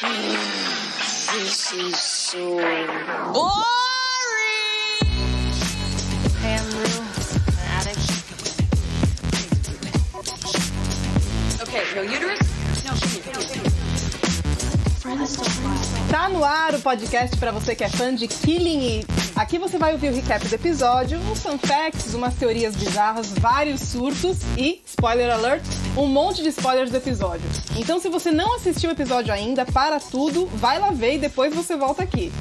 This is so boring. Pam Rue, addict. Okay, no uterus? Tá no ar o podcast para você que é fã de Killing It. Aqui você vai ouvir o recap do episódio, uns fun facts, umas teorias bizarras, vários surtos e, spoiler alert, um monte de spoilers do episódio. Então se você não assistiu o episódio ainda, para tudo, vai lá ver e depois você volta aqui.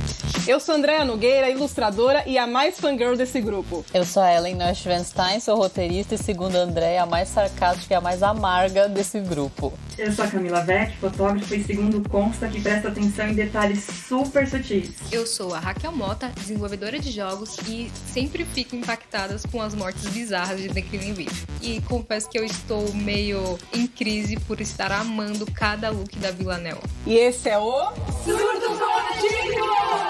Eu sou Andréa Nogueira, ilustradora e a mais fangirl desse grupo. Eu sou a Ellen Neuschwanstein, sou roteirista e, segundo a Andréa, a mais sarcástica e a mais amarga desse grupo. Eu sou a Camila Vec, fotógrafa e segundo consta que presta atenção em detalhes super sutis. Eu sou a Raquel Mota, desenvolvedora de jogos e sempre fico impactada com as mortes bizarras de The Killing Eve. E confesso que eu estou meio em crise por estar amando cada look da Villanelle. E esse é o Surto Coletivo!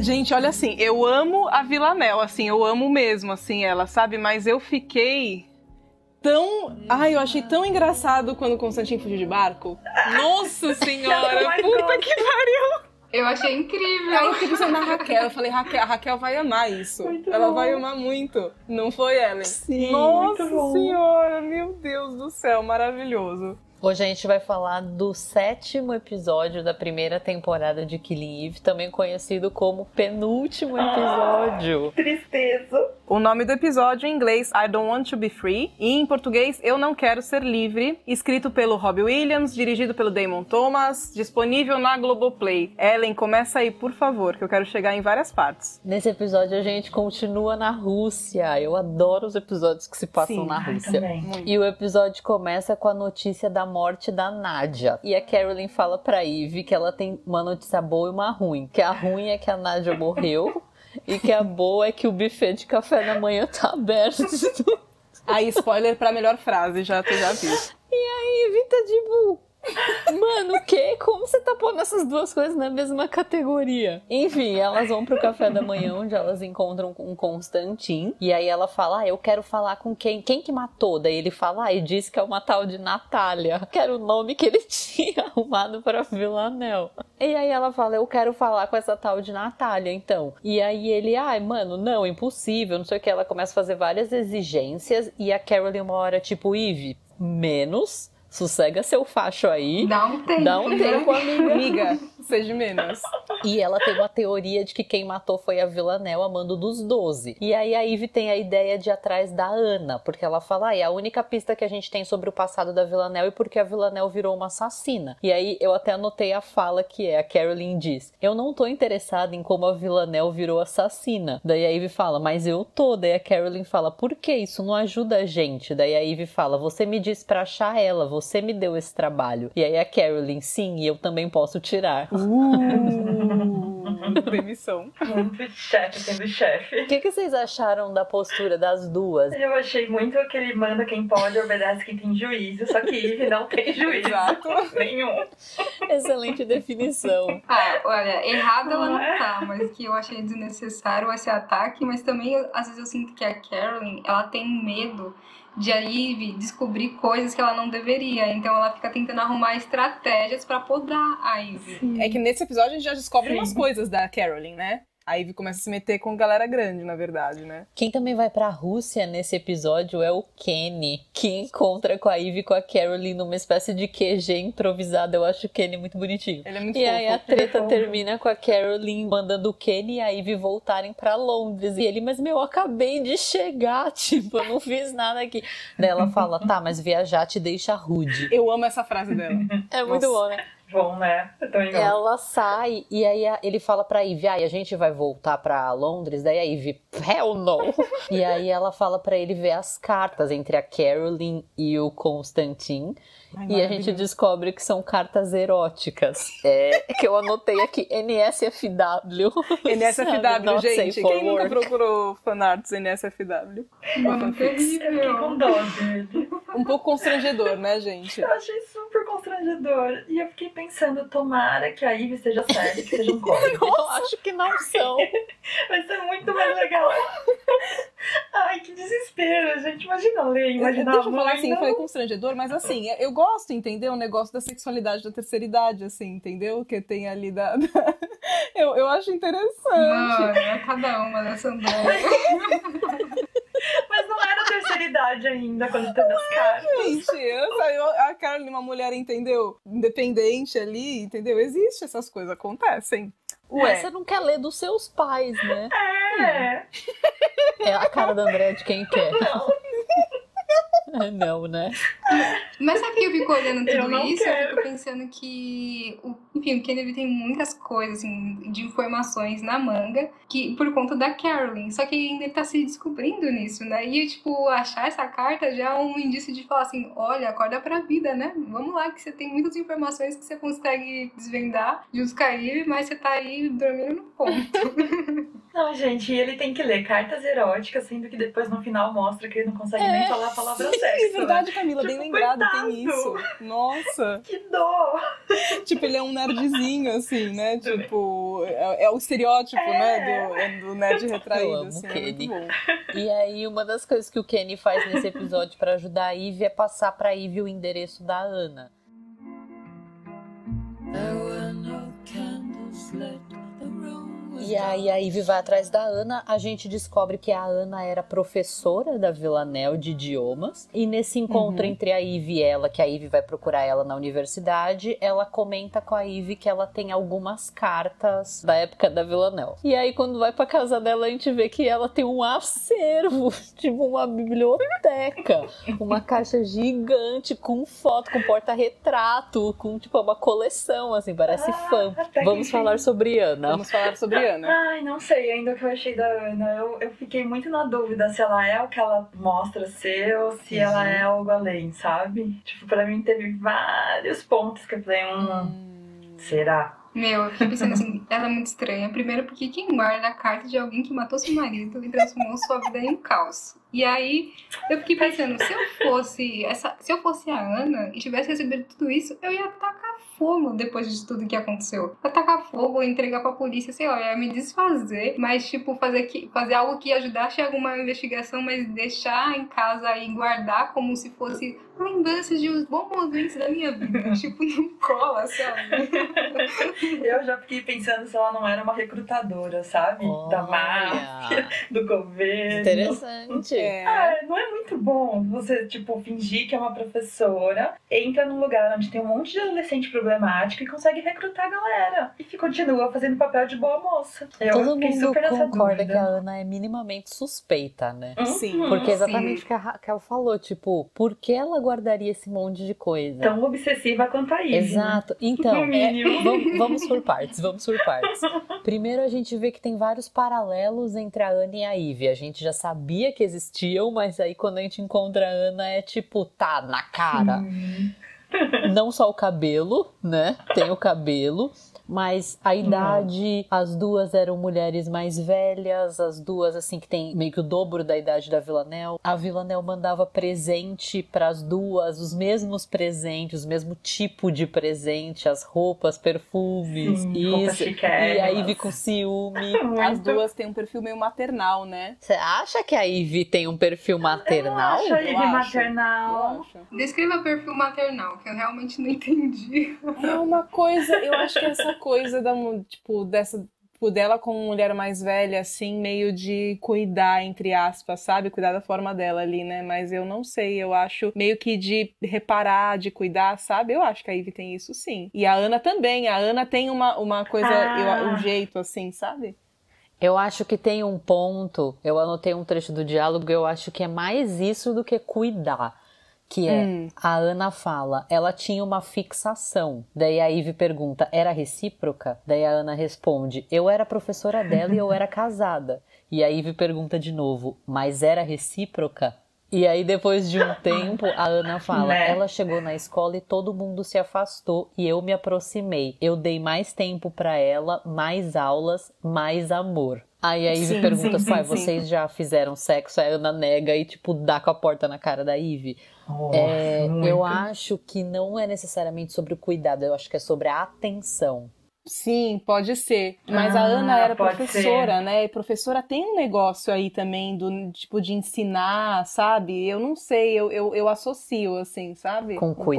Gente, olha assim, eu amo a Villanelle, assim, eu amo mesmo, assim, ela, sabe? Mas eu fiquei tão... Ai, eu achei tão engraçado quando o Constantino fugiu de barco. Nossa senhora, puta que pariu! Eu achei incrível! Aí eu fiquei pensando na Raquel, eu falei, Raquel, a Raquel vai amar isso. Muito ela bom. vai amar muito. Não foi, Ellen? Sim, Nossa senhora, meu Deus do céu, maravilhoso. Hoje a gente vai falar do sétimo episódio da primeira temporada de Killing Eve, também conhecido como penúltimo episódio. Tristeza. O nome do episódio em inglês I Don't Want to Be Free e em português Eu Não Quero Ser Livre, escrito pelo Robbie Williams, dirigido pelo Damon Thomas, disponível na Globoplay. Ellen, começa aí, por favor, que eu quero chegar em várias partes. Nesse episódio a gente continua na Rússia. Eu adoro os episódios que se passam Sim, na Rússia. também. E o episódio começa com a notícia da morte da Nádia. E a Carolyn fala pra Eve que ela tem uma notícia boa e uma ruim. Que a ruim é que a Nádia morreu. E que a boa é que o buffet de café da manhã tá aberto. Aí, spoiler pra melhor frase, já, tu já viu. E aí, Eve tá tipo. Mano, o quê? Como você tá pondo essas duas coisas na mesma categoria? Enfim, elas vão pro café da manhã, onde elas encontram o Constantin. E aí ela fala: Ah, eu quero falar com quem? Quem que matou? Daí ele fala: Ah, e diz que é uma tal de Natália. Que era o nome que ele tinha arrumado pra Villanelle. E aí ela fala: Eu quero falar com essa tal de Natália, então. E aí ele: Ai, mano, não, impossível, não sei o que. Ela começa a fazer várias exigências. E a Carolyn, uma hora, tipo, Eve, menos. Sossega seu facho aí. Dá um tempo. Dá um né? tempo, amiga. Amiga, seja menos. E ela tem uma teoria de que quem matou foi a Villanelle a mando dos 12. E aí a Eve tem a ideia de ir atrás da Ana, porque ela fala, ah, é a única pista que a gente tem sobre o passado da Villanelle e porque a Villanelle virou uma assassina. E aí eu até anotei a fala que é, a Carolyn diz, eu não tô interessada em como a Villanelle virou assassina. Daí a Eve fala, mas eu tô. Daí a Carolyn fala, por que isso não ajuda a gente? Daí a Eve fala, você me disse pra achar ela, você me deu esse trabalho. E aí a Carolyn, sim, e eu também posso tirar. Uh, demissão. Muito chefe sendo chefe. O que, que vocês acharam da postura das duas? Eu achei muito que ele manda quem pode, obedece quem tem juízo, só que Eve não tem juízo Exato. nenhum. Excelente definição. Ah, olha, errada ela não é? tá, mas que eu achei desnecessário esse ataque, mas também às vezes eu sinto que a Carolyn, ela tem medo de a Eve descobrir coisas que ela não deveria, então ela fica tentando arrumar estratégias pra podar a Eve. É que nesse episódio a gente já descobre Sim. umas coisas da Carolyn, né? A Ivy começa a se meter com galera grande, na verdade, né? Quem também vai pra Rússia nesse episódio é o Kenny, que encontra com a Ivy e com a Carolyn numa espécie de QG improvisado. Eu acho o Kenny muito bonitinho. Ele é muito E aí a fofo. treta fofo. termina com a Carolyn mandando o Kenny e a Ivy voltarem pra Londres. E ele, mas meu, eu acabei de chegar, tipo, eu não fiz nada aqui. Daí ela fala, tá, mas viajar te deixa rude. Eu amo essa frase dela. É muito Nossa. bom, né? Bom, né? Eu também gosto. Ela sai e aí ele fala pra Ivy, ah, e a gente vai voltar pra Londres? Daí a Ivy, hell no! e aí ela fala pra ele ver as cartas entre a Caroline e o Constantin. Ai, E a gente descobre que são cartas eróticas. É, que eu anotei aqui, NSFW. NSFW, gente. Quem nunca procurou fanarts NSFW? Mano, Eu fiquei com terrível. dó dele. Um pouco constrangedor, né, gente? Eu achei super constrangedor. E eu fiquei pensando, tomara que a Ivy esteja certa, que seja um código. Eu acho que não são. Vai ser muito mais legal. Ai, que desespero, gente. Imagina ler, imagina Deixa eu falar assim, foi constrangedor, mas assim, eu gosto, entendeu? O negócio da sexualidade da terceira idade, assim, entendeu? Que tem ali da. da- Eu, eu acho interessante. Mano, é cada uma dessa Andréia. Mas não era terceira idade ainda quando teve as cartas. Gente, eu, a Caroline, uma mulher, entendeu? Independente ali, entendeu? Existe essas coisas, acontecem. Ué, Ué, você não quer ler dos seus pais, né? É. É a cara da André de quem quer. Não, né? Mas sabe que eu fico olhando Eu tudo não isso? quero. Eu fico pensando que, o- enfim, o Kennedy tem muitas coisas, assim, de informações na manga, que por conta da Carolyn. Só que ainda ele tá se descobrindo nisso, né? E, tipo, achar essa carta já é um indício de falar assim: olha, acorda pra vida, né? Vamos lá, que você tem muitas informações que você consegue desvendar, a Ivy, mas você tá aí dormindo no ponto. Não, gente, e ele tem que ler cartas eróticas, sendo que depois no final mostra que ele não consegue nem falar a palavra sexo. é né? verdade, Camila, bem Tipo, lembrado, coitado. tem isso. Nossa. Que dó! Tipo, ele é um nerdzinho, assim, né? Tipo, é, é o estereótipo, né? Do, é do nerd retraído, Eu amo assim. o É muito Kenny. bom. E aí, uma das coisas que o Kenny faz nesse episódio pra ajudar a Ivy é passar pra Ivy o endereço da Ana. There were no candles lit, E aí a Ivy vai atrás da Ana, a gente descobre que a Ana era professora da Villanelle de idiomas. E nesse encontro Uhum. entre a Ivy e ela, que a Ivy vai procurar ela na universidade, ela comenta com a Ivy que ela tem algumas cartas da época da Villanelle. E aí quando vai pra casa dela, a gente vê que ela tem um acervo, tipo uma biblioteca, uma caixa gigante com foto, com porta-retrato, com tipo uma coleção, assim, parece fã. até que Vamos falar sobre Ana. Vamos falar sobre Ana. Ai, não sei ainda o que eu achei da Ana. Eu, eu fiquei muito na dúvida se ela é o que ela mostra ser ou se ela é algo além, sabe? Tipo, pra mim teve vários pontos que eu falei, hum, será? Meu, eu fiquei pensando assim, ela é muito estranha. Primeiro porque quem guarda a carta de alguém que matou seu marido e transformou sua vida em um caos. E aí, eu fiquei pensando, se eu fosse essa, se eu fosse a Ana e tivesse recebido tudo isso, eu ia tacar fogo depois de tudo que aconteceu. Ia tacar fogo, entregar pra polícia, sei lá, eu ia me desfazer, mas tipo, fazer, que, fazer algo que ajudasse em alguma investigação, mas deixar em casa e guardar como se fosse lembranças de uns bons momentos da minha vida. tipo, não cola, sabe? Eu já fiquei pensando se ela não era uma recrutadora, sabe? Da máfia, do governo. Interessante. É. Ah, não é muito bom você, tipo, fingir que é uma professora, entra num lugar onde tem um monte de adolescente problemático e consegue recrutar a galera. E continua fazendo papel de boa moça. Eu Todo fiquei mundo concorda que a Ana é minimamente suspeita, né? Uhum. Sim. Porque é exatamente o que a Raquel falou, tipo, por que ela guardaria esse monte de coisa? Tão obsessiva quanto a né? Exato. Então, No é, vamos, vamos por partes, vamos por partes. Primeiro a gente vê que tem vários paralelos entre a Ana e a Ivy. A gente já sabia que existiam, mas aí quando a gente encontra a Ana é tipo, tá, na cara. Hum. Não só o cabelo, né? Tem o cabelo. Mas a idade, as duas eram mulheres mais velhas, as duas, assim, que tem meio que o dobro da idade da Villanelle. A Villanelle mandava presente para as duas, os mesmos presentes, o mesmo tipo de presente, as roupas, perfumes, Sim, roupas isso. E a Ivy com ciúme. As duas têm um perfil meio maternal, né? Você acha que a Ivy tem um perfil maternal? Eu acho a Ivy Eu maternal. Acho. Descreva perfil maternal, que eu realmente não entendi. É uma coisa, eu acho que essa coisa da, tipo, dessa, tipo, dela como mulher mais velha, assim, meio de cuidar, entre aspas, sabe? Cuidar da forma dela ali, né? Mas eu não sei, eu acho meio que de reparar, de cuidar, sabe? Eu acho que a Ivy tem isso sim. E a Ana também, a Ana tem uma, uma coisa, Ah. eu- um jeito assim, sabe? Eu acho que tem um ponto, eu anotei um trecho do diálogo, eu acho que é mais isso do que cuidar. Que é, Hum. a Ana fala, ela tinha uma fixação. Daí a Ive pergunta, era recíproca? Daí a Ana responde, eu era professora dela e eu era casada. E a Ive pergunta de novo, mas era recíproca? E aí, depois de um tempo, a Ana fala: Né? ela chegou na escola e todo mundo se afastou e eu me aproximei. Eu dei mais tempo pra ela, mais aulas, mais amor. Aí a Ivy Sim, pergunta: sim, pai, sim, sim. vocês já fizeram sexo? Aí a Ana nega e, tipo, dá com a porta na cara da Ivy. Nossa, É, eu acho que não é necessariamente sobre o cuidado, eu acho que é sobre a atenção. Sim, pode ser. Mas a Ah, Ana era professora, né? E professora tem um negócio aí também do tipo de ensinar, sabe? Eu não sei, eu, eu, eu associo, assim, sabe? Com Um pouco.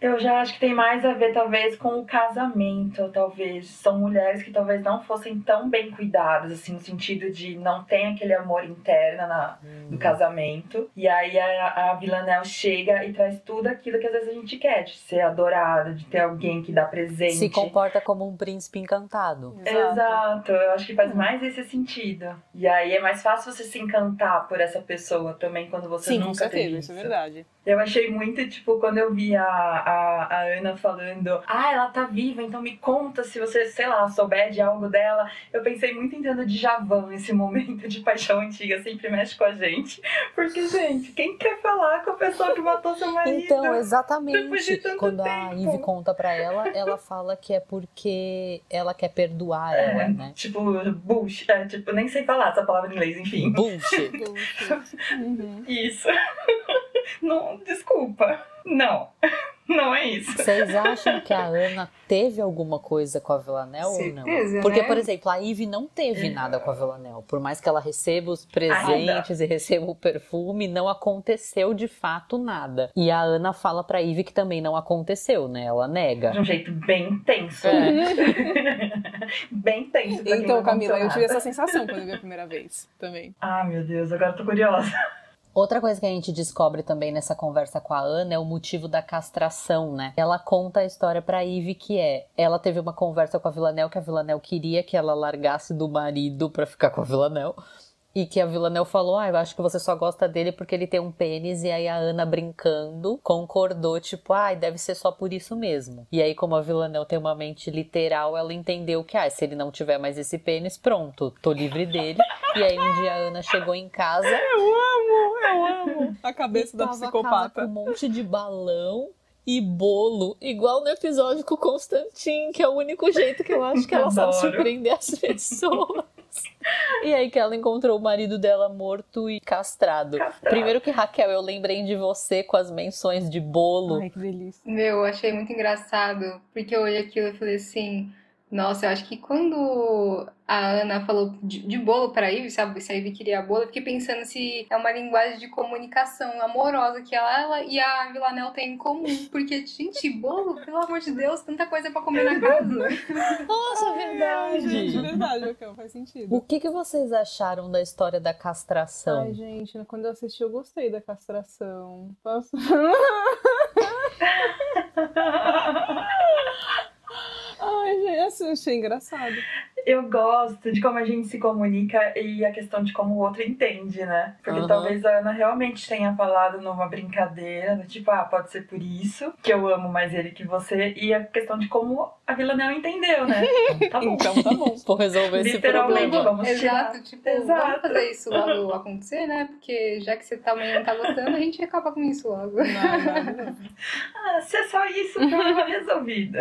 Eu já acho que tem mais a ver, talvez, com o casamento, talvez. São mulheres que talvez não fossem tão bem cuidadas, assim, no sentido de não ter aquele amor interno na, no casamento. E aí a, a Villanelle chega e traz tudo aquilo que às vezes a gente quer, de ser adorada, de ter alguém que dá presente. Se comporta como um príncipe encantado. Exato, eu acho que faz mais esse sentido. E aí é mais fácil você se encantar por essa pessoa também quando você Sim, com nunca teve isso é verdade. Eu achei muito, tipo, quando eu vi a, a, a Ana falando, ah, ela tá viva, então me conta se você, sei lá, souber de algo dela. Eu pensei muito em tendo de Javan esse momento de paixão antiga, sempre mexe com a gente. Porque, gente, quem quer falar com a pessoa que matou seu marido? Então, exatamente. Quando a tempo. Ivy conta pra ela, ela fala que é porque ela quer perdoar É, ela, né? Tipo, bullshit, é, tipo, nem sei falar essa palavra em inglês, enfim. Bullshit. Uhum. Isso. Não, desculpa. Não. Não é isso. Vocês acham que a Ana teve alguma coisa com a Villanelle ou não? Porque, né? por exemplo, a Ivy não teve nada com a Villanelle. Por mais que ela receba os presentes e receba o perfume, não aconteceu de fato nada. E a Ana fala pra Ivy que também não aconteceu, né? Ela nega. De um jeito bem tenso. É. bem tenso. Então, Camila, eu tive essa sensação quando eu vi a primeira vez também. Ah, meu Deus, agora eu tô curiosa. Outra coisa que a gente descobre também nessa conversa com a Ana é o motivo da castração, né? Ela conta a história pra Ivy que é, ela teve uma conversa com a Villanelle que a Villanelle queria que ela largasse do marido pra ficar com a Villanelle. E que a Villanelle falou, ah, eu acho que você só gosta dele porque ele tem um pênis. E aí a Ana, brincando, concordou, tipo, ah, deve ser só por isso mesmo. E aí, como a Villanelle tem uma mente literal, ela entendeu que, ah, se ele não tiver mais esse pênis, pronto, tô livre dele. E aí um dia a Ana chegou em casa Eu amo, a cabeça da psicopata. tava com um monte de balão e bolo, igual no episódio com o Constantin, que é o único jeito que eu acho que ela sabe Adoro. surpreender as pessoas. E aí que ela encontrou o marido dela morto e castrado. Castrado. Primeiro que Raquel, eu lembrei de você com as menções de bolo. Ai, que delícia. Meu, eu achei muito engraçado, porque eu olhei aquilo e falei assim, nossa, eu acho que quando a Ana falou de, de bolo pra Ivy, sabe, se a Ivy queria bolo, eu fiquei pensando se é uma linguagem de comunicação amorosa que ela, ela e a Villanelle têm em comum, porque, gente, bolo, pelo amor de Deus, tanta coisa pra comer na casa. Nossa, Ai, gente, verdade! verdade, Raquel, faz sentido. O que, que vocês acharam da história da castração? Ai, gente, quando eu assisti eu gostei da castração. Posso... Ai, gente, eu achei engraçado. Eu gosto de como a gente se comunica e a questão de como o outro entende, né? Porque Aham. talvez a Ana realmente tenha falado numa brincadeira, tipo, ah, pode ser por isso que eu amo mais ele que você. E a questão de como a Villanelle entendeu, né? Então, tá bom. Então tá bom. Vou resolver esse Literalmente, problema. vamos tirar. Exato, tipo, Exato. vamos fazer isso logo acontecer, né? Porque já que você também não tá gostando, a gente acaba com isso logo. Não, não. Ah, se é só isso, problema resolvido.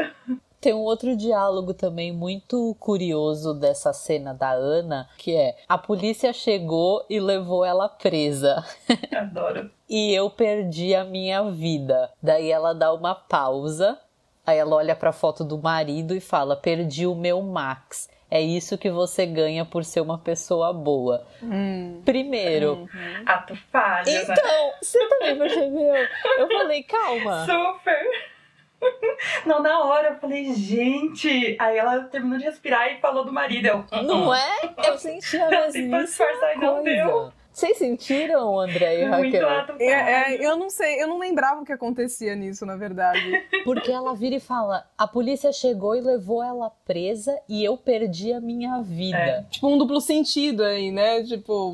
Tem um outro diálogo também muito curioso dessa cena da Ana, que é: a polícia chegou e levou ela presa. Adoro. E eu perdi a minha vida. Daí ela dá uma pausa, aí ela olha pra foto do marido e fala: perdi o meu Max. É isso que você ganha por ser uma pessoa boa. Hum. Primeiro. Ato falho, né? Então, você também percebeu? Eu falei, calma. Super! Não, na hora eu falei, gente. Aí ela terminou de respirar e falou do marido. Eu, Não é? Eu senti a mesma tentou disfarçar e não deu. Vocês sentiram, André e Muito Raquel? ato É, é, eu não sei, eu não lembrava o que acontecia nisso, na verdade. Porque ela vira e fala: a polícia chegou e levou ela presa e eu perdi a minha vida. É. tipo, um duplo sentido aí, né? Tipo,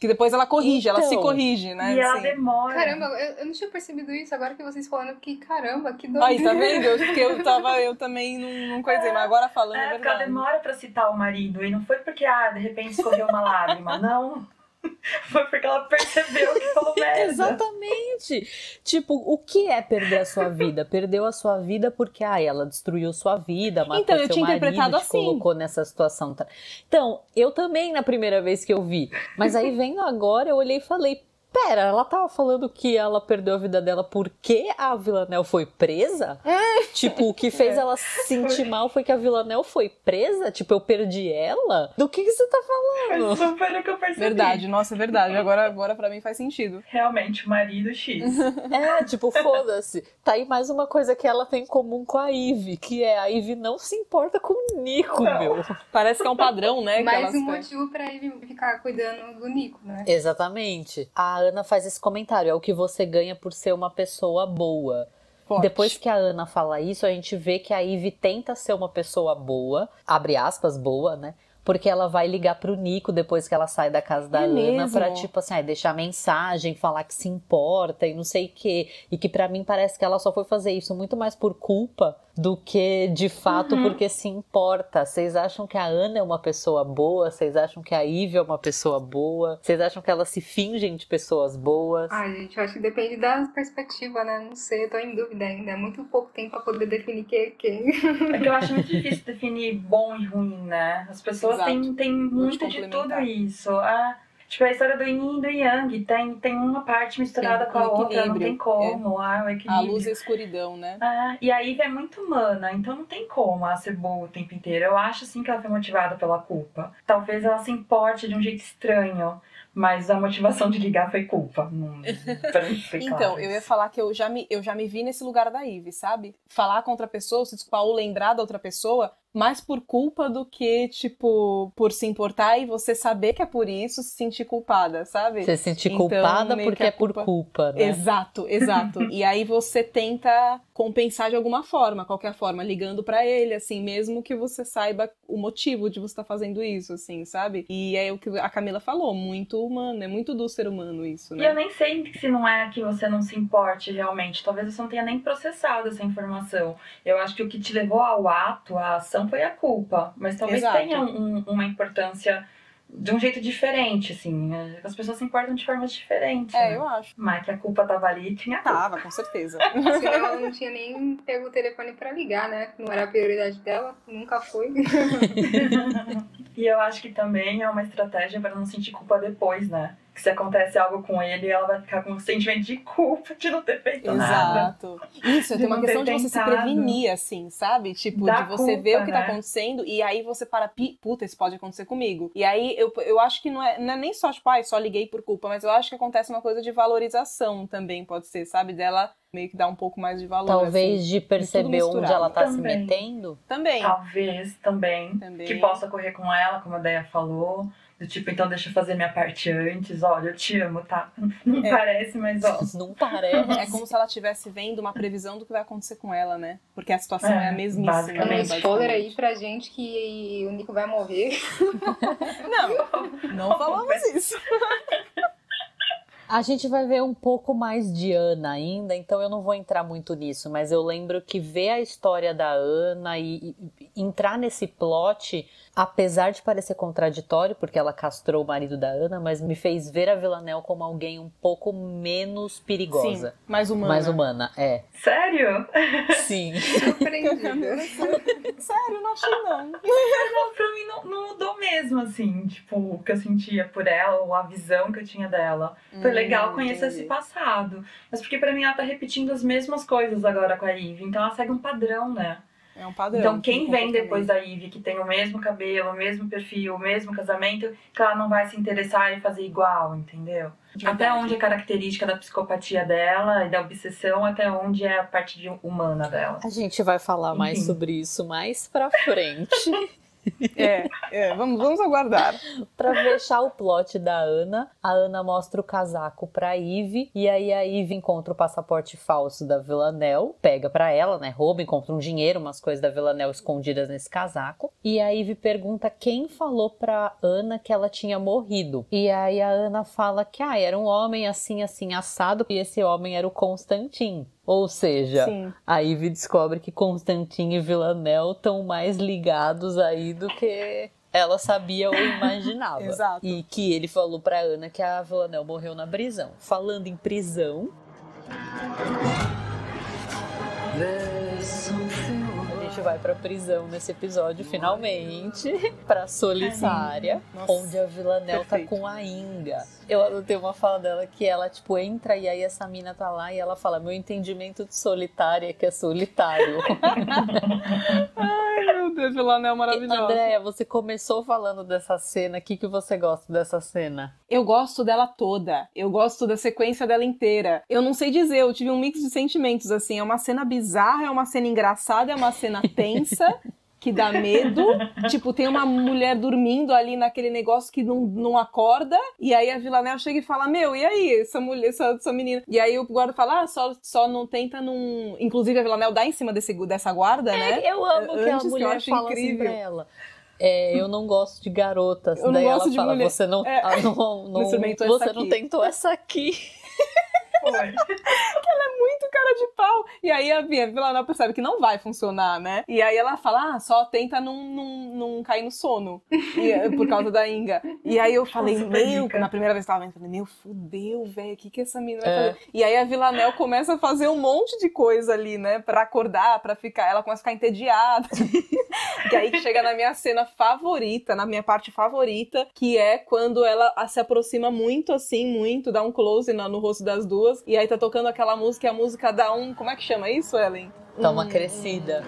que depois ela corrige, ela se Então. corrige, né? E ela assim. demora. Caramba, eu, eu não tinha percebido isso agora que vocês falando, porque caramba, que doideira. Aí, tá vendo? Eu- Porque eu tava, eu também não, não coisei, mas agora falando é, É, porque ela demora pra citar o marido. E não foi porque, ah, de repente escorreu uma lágrima. Não. Foi porque ela percebeu que falou merda. Exatamente. Tipo, o que é perder a sua vida? Perdeu a sua vida porque ah, ela destruiu sua vida, matou Então, eu seu tinha marido, interpretado te assim. colocou nessa situação. Então, eu também na primeira vez que eu vi, mas aí vendo agora, eu olhei e falei, pera, ela tava falando que ela perdeu a vida dela porque a Villanelle foi presa? tipo, o que fez ela se sentir mal foi que a Villanelle foi presa? Tipo, eu perdi ela? Do que, que você tá falando? Foi super o que eu percebi. Verdade, nossa, é verdade. Agora, agora pra mim faz sentido. Realmente, o marido X. É, tipo, foda-se. Tá aí mais uma coisa que ela tem em comum com a Ivy, que é a Ivy não se importa com o Nico, Não. meu. Parece que é um padrão, né? Mais um motivo pra ele ficar cuidando do Nico, né? Exatamente. A Ana faz esse comentário, é o que você ganha por ser uma pessoa boa. Forte. Depois que a Ana fala isso, a gente vê que a Ivy tenta ser uma pessoa boa, abre aspas, boa, né? Porque ela vai ligar pro Nico depois que ela sai da casa da É Ana mesmo? pra, tipo assim, ah, deixar mensagem, falar que se importa e não sei o quê. E que pra mim parece que ela só foi fazer isso muito mais por culpa do que de fato Uhum. porque se importa. Vocês acham que a Ana é uma pessoa boa? Vocês acham que a Ivy é uma pessoa boa? Vocês acham que elas se fingem de pessoas boas? Ai, gente, eu acho que depende da perspectiva, né? Não sei, eu tô em dúvida ainda. É muito pouco tempo pra poder definir quem é quem. É que eu acho muito difícil definir bom e ruim, né? As pessoas Exato. têm, têm muito de tudo isso. Ah, tipo, a história do yin e do yang tem, tem uma parte misturada Tem com a outra, não tem como. Ah, o A equilíbrio. luz e a escuridão, né? Ah, e a Ivy é muito humana, então não tem como ela ser boa o tempo inteiro. Eu acho sim que ela foi motivada pela culpa. Talvez ela se importe de um jeito estranho, mas a motivação de ligar foi culpa. Não, Então, claro eu ia falar que eu já, me, eu já me vi nesse lugar da Ivy, sabe? Falar com outra pessoa, se desculpar ou lembrar da outra pessoa, mais por culpa do que, tipo, por se importar e você saber que é por isso, se sentir culpada, sabe? Você se sentir Então, culpada porque é por culpa- né? Exato, exato. e aí você tenta compensar de alguma forma, qualquer forma, ligando pra ele, assim, mesmo que você saiba o motivo de você estar fazendo isso, assim, sabe? E é o que a Camila falou, muito humano, é muito do ser humano isso, E né? eu nem sei se não é que você não se importe realmente. Talvez você não tenha nem processado essa informação. Eu acho que o que te levou ao ato, à ação, foi a culpa. Mas talvez Exato. tenha um- uma importância de um jeito diferente, assim. As pessoas se importam de formas diferentes. É, né? eu acho. Mas que a culpa tava ali, tinha culpa. Tava, com certeza. Senão ela não tinha nem pego o telefone pra ligar, né? Não era a prioridade dela, nunca foi. E eu acho que também é uma estratégia para não sentir culpa depois, né? Que se acontece algo com ele, ela vai ficar com um sentimento de culpa de não ter feito nada. Exato. Isso, tem uma questão de você se prevenir, assim, sabe? Tipo, Da de você culpa, ver o que tá né? acontecendo e aí você para, "Pi, puta, isso pode acontecer comigo. E aí eu, eu acho que não é, não é nem só, tipo, ai, só liguei por culpa, mas eu acho que acontece uma coisa de valorização também, pode ser, sabe? Dela meio que dar um pouco mais de valor. Talvez assim. de perceber onde ela tá se Também. metendo. Também. Talvez também, Também. que possa correr com ela, como a Deia falou. Do tipo, então deixa eu fazer minha parte antes. Olha, eu te amo, tá? Não É. parece, mas ó. Não parece. É como se ela estivesse vendo uma previsão do que vai acontecer com ela, né? Porque a situação é, É, a mesmíssima. basicamente. Um spoiler aí pra gente que o Nico vai morrer. Não, não falamos isso. A gente vai ver um pouco mais de Ana ainda, então eu não vou entrar muito nisso, mas eu lembro que ver a história da Ana e, e entrar nesse plot, apesar de parecer contraditório, porque ela castrou o marido da Ana, mas me fez ver a Villanelle como alguém um pouco menos perigosa. Sim, mais humana. Mais humana, é. Sério? Sim. Surpreendida. Sério, não achei não. Não, pra mim não, não mudou mesmo, assim. Tipo, o que eu sentia por ela, ou a visão que eu tinha dela. Foi Hum, legal conhecer entendi. esse passado. Mas porque pra mim ela tá repetindo as mesmas coisas agora com a Ivy. Então ela segue um padrão, né? É um padrão. Então quem vem depois da Ivy, que tem o mesmo cabelo, o mesmo perfil, o mesmo casamento, que ela não vai se interessar em fazer igual, entendeu? Verdade. Até onde é característica da psicopatia dela e da obsessão, até onde é a parte de humana dela. A gente vai falar mais Enfim. sobre isso mais pra frente. É, é, vamos, vamos aguardar. Pra fechar o plot da Ana, a Ana mostra o casaco pra Eve e aí a Eve encontra o passaporte falso da Villanelle, pega pra ela, né, rouba, encontra um dinheiro, umas coisas da Villanelle escondidas nesse casaco. E a Eve pergunta quem falou pra Ana que ela tinha morrido. E aí a Ana fala que ah, era um homem assim assim assado e esse homem era o Constantin. Ou seja, Sim. a Ivy descobre que Constantin e Villanelle estão mais ligados aí do que ela sabia ou imaginava. Exato. E que ele falou pra Ana que a Villanelle morreu na prisão. Falando em prisão, a gente vai pra prisão nesse episódio, finalmente, pra Solitária, Nossa, onde a Villanelle tá perfeito. com a Inga. Eu anotei uma fala dela que ela, tipo, entra e aí essa mina tá lá e ela fala: Meu entendimento de solitária é que é solitário. Ai, meu Deus, Villanelle é maravilhosa. Andréia, você começou falando dessa cena. O que, que você gosta dessa cena? Eu gosto dela toda. Eu gosto da sequência dela inteira. Eu não sei dizer, eu tive um mix de sentimentos, assim. É uma cena bizarra, é uma cena engraçada, é uma cena tensa. Que dá medo. tipo, tem uma mulher dormindo ali naquele negócio que não, não acorda. E aí a Villanelle chega e fala: Meu, e aí, essa mulher, essa, essa menina? E aí o guarda fala: Ah, só, só não tenta num. Inclusive a Villanelle dá em cima desse, dessa guarda, né? Eu amo que a Antes que eu mulher acho fala assim incrível. pra ela. É, eu não gosto de garotas. Eu não Daí ela fala, mulher. você não, É. ah, não, não- você essa não aqui." tentou essa aqui. Foi. muito cara de pau. E aí a Via Villanelle percebe que não vai funcionar, né? E aí ela fala, ah, só tenta não, não, não cair no sono. E, é, por causa da Inga. E aí eu falei, Super meu, na primeira vez que tava falei, meu, fudeu, velho, o que que essa menina vai É. fazer? E aí a Villanelle começa a fazer um monte de coisa ali, né? Pra acordar, pra ficar, ela começa a ficar entediada. que aí que chega na minha cena favorita, na minha parte favorita, que é quando ela se aproxima muito, assim, muito, dá um close na- no rosto das duas, e aí tá tocando aquela música, e a música dá um. Como é que chama isso, Ellen? Dá Um- uma crescida.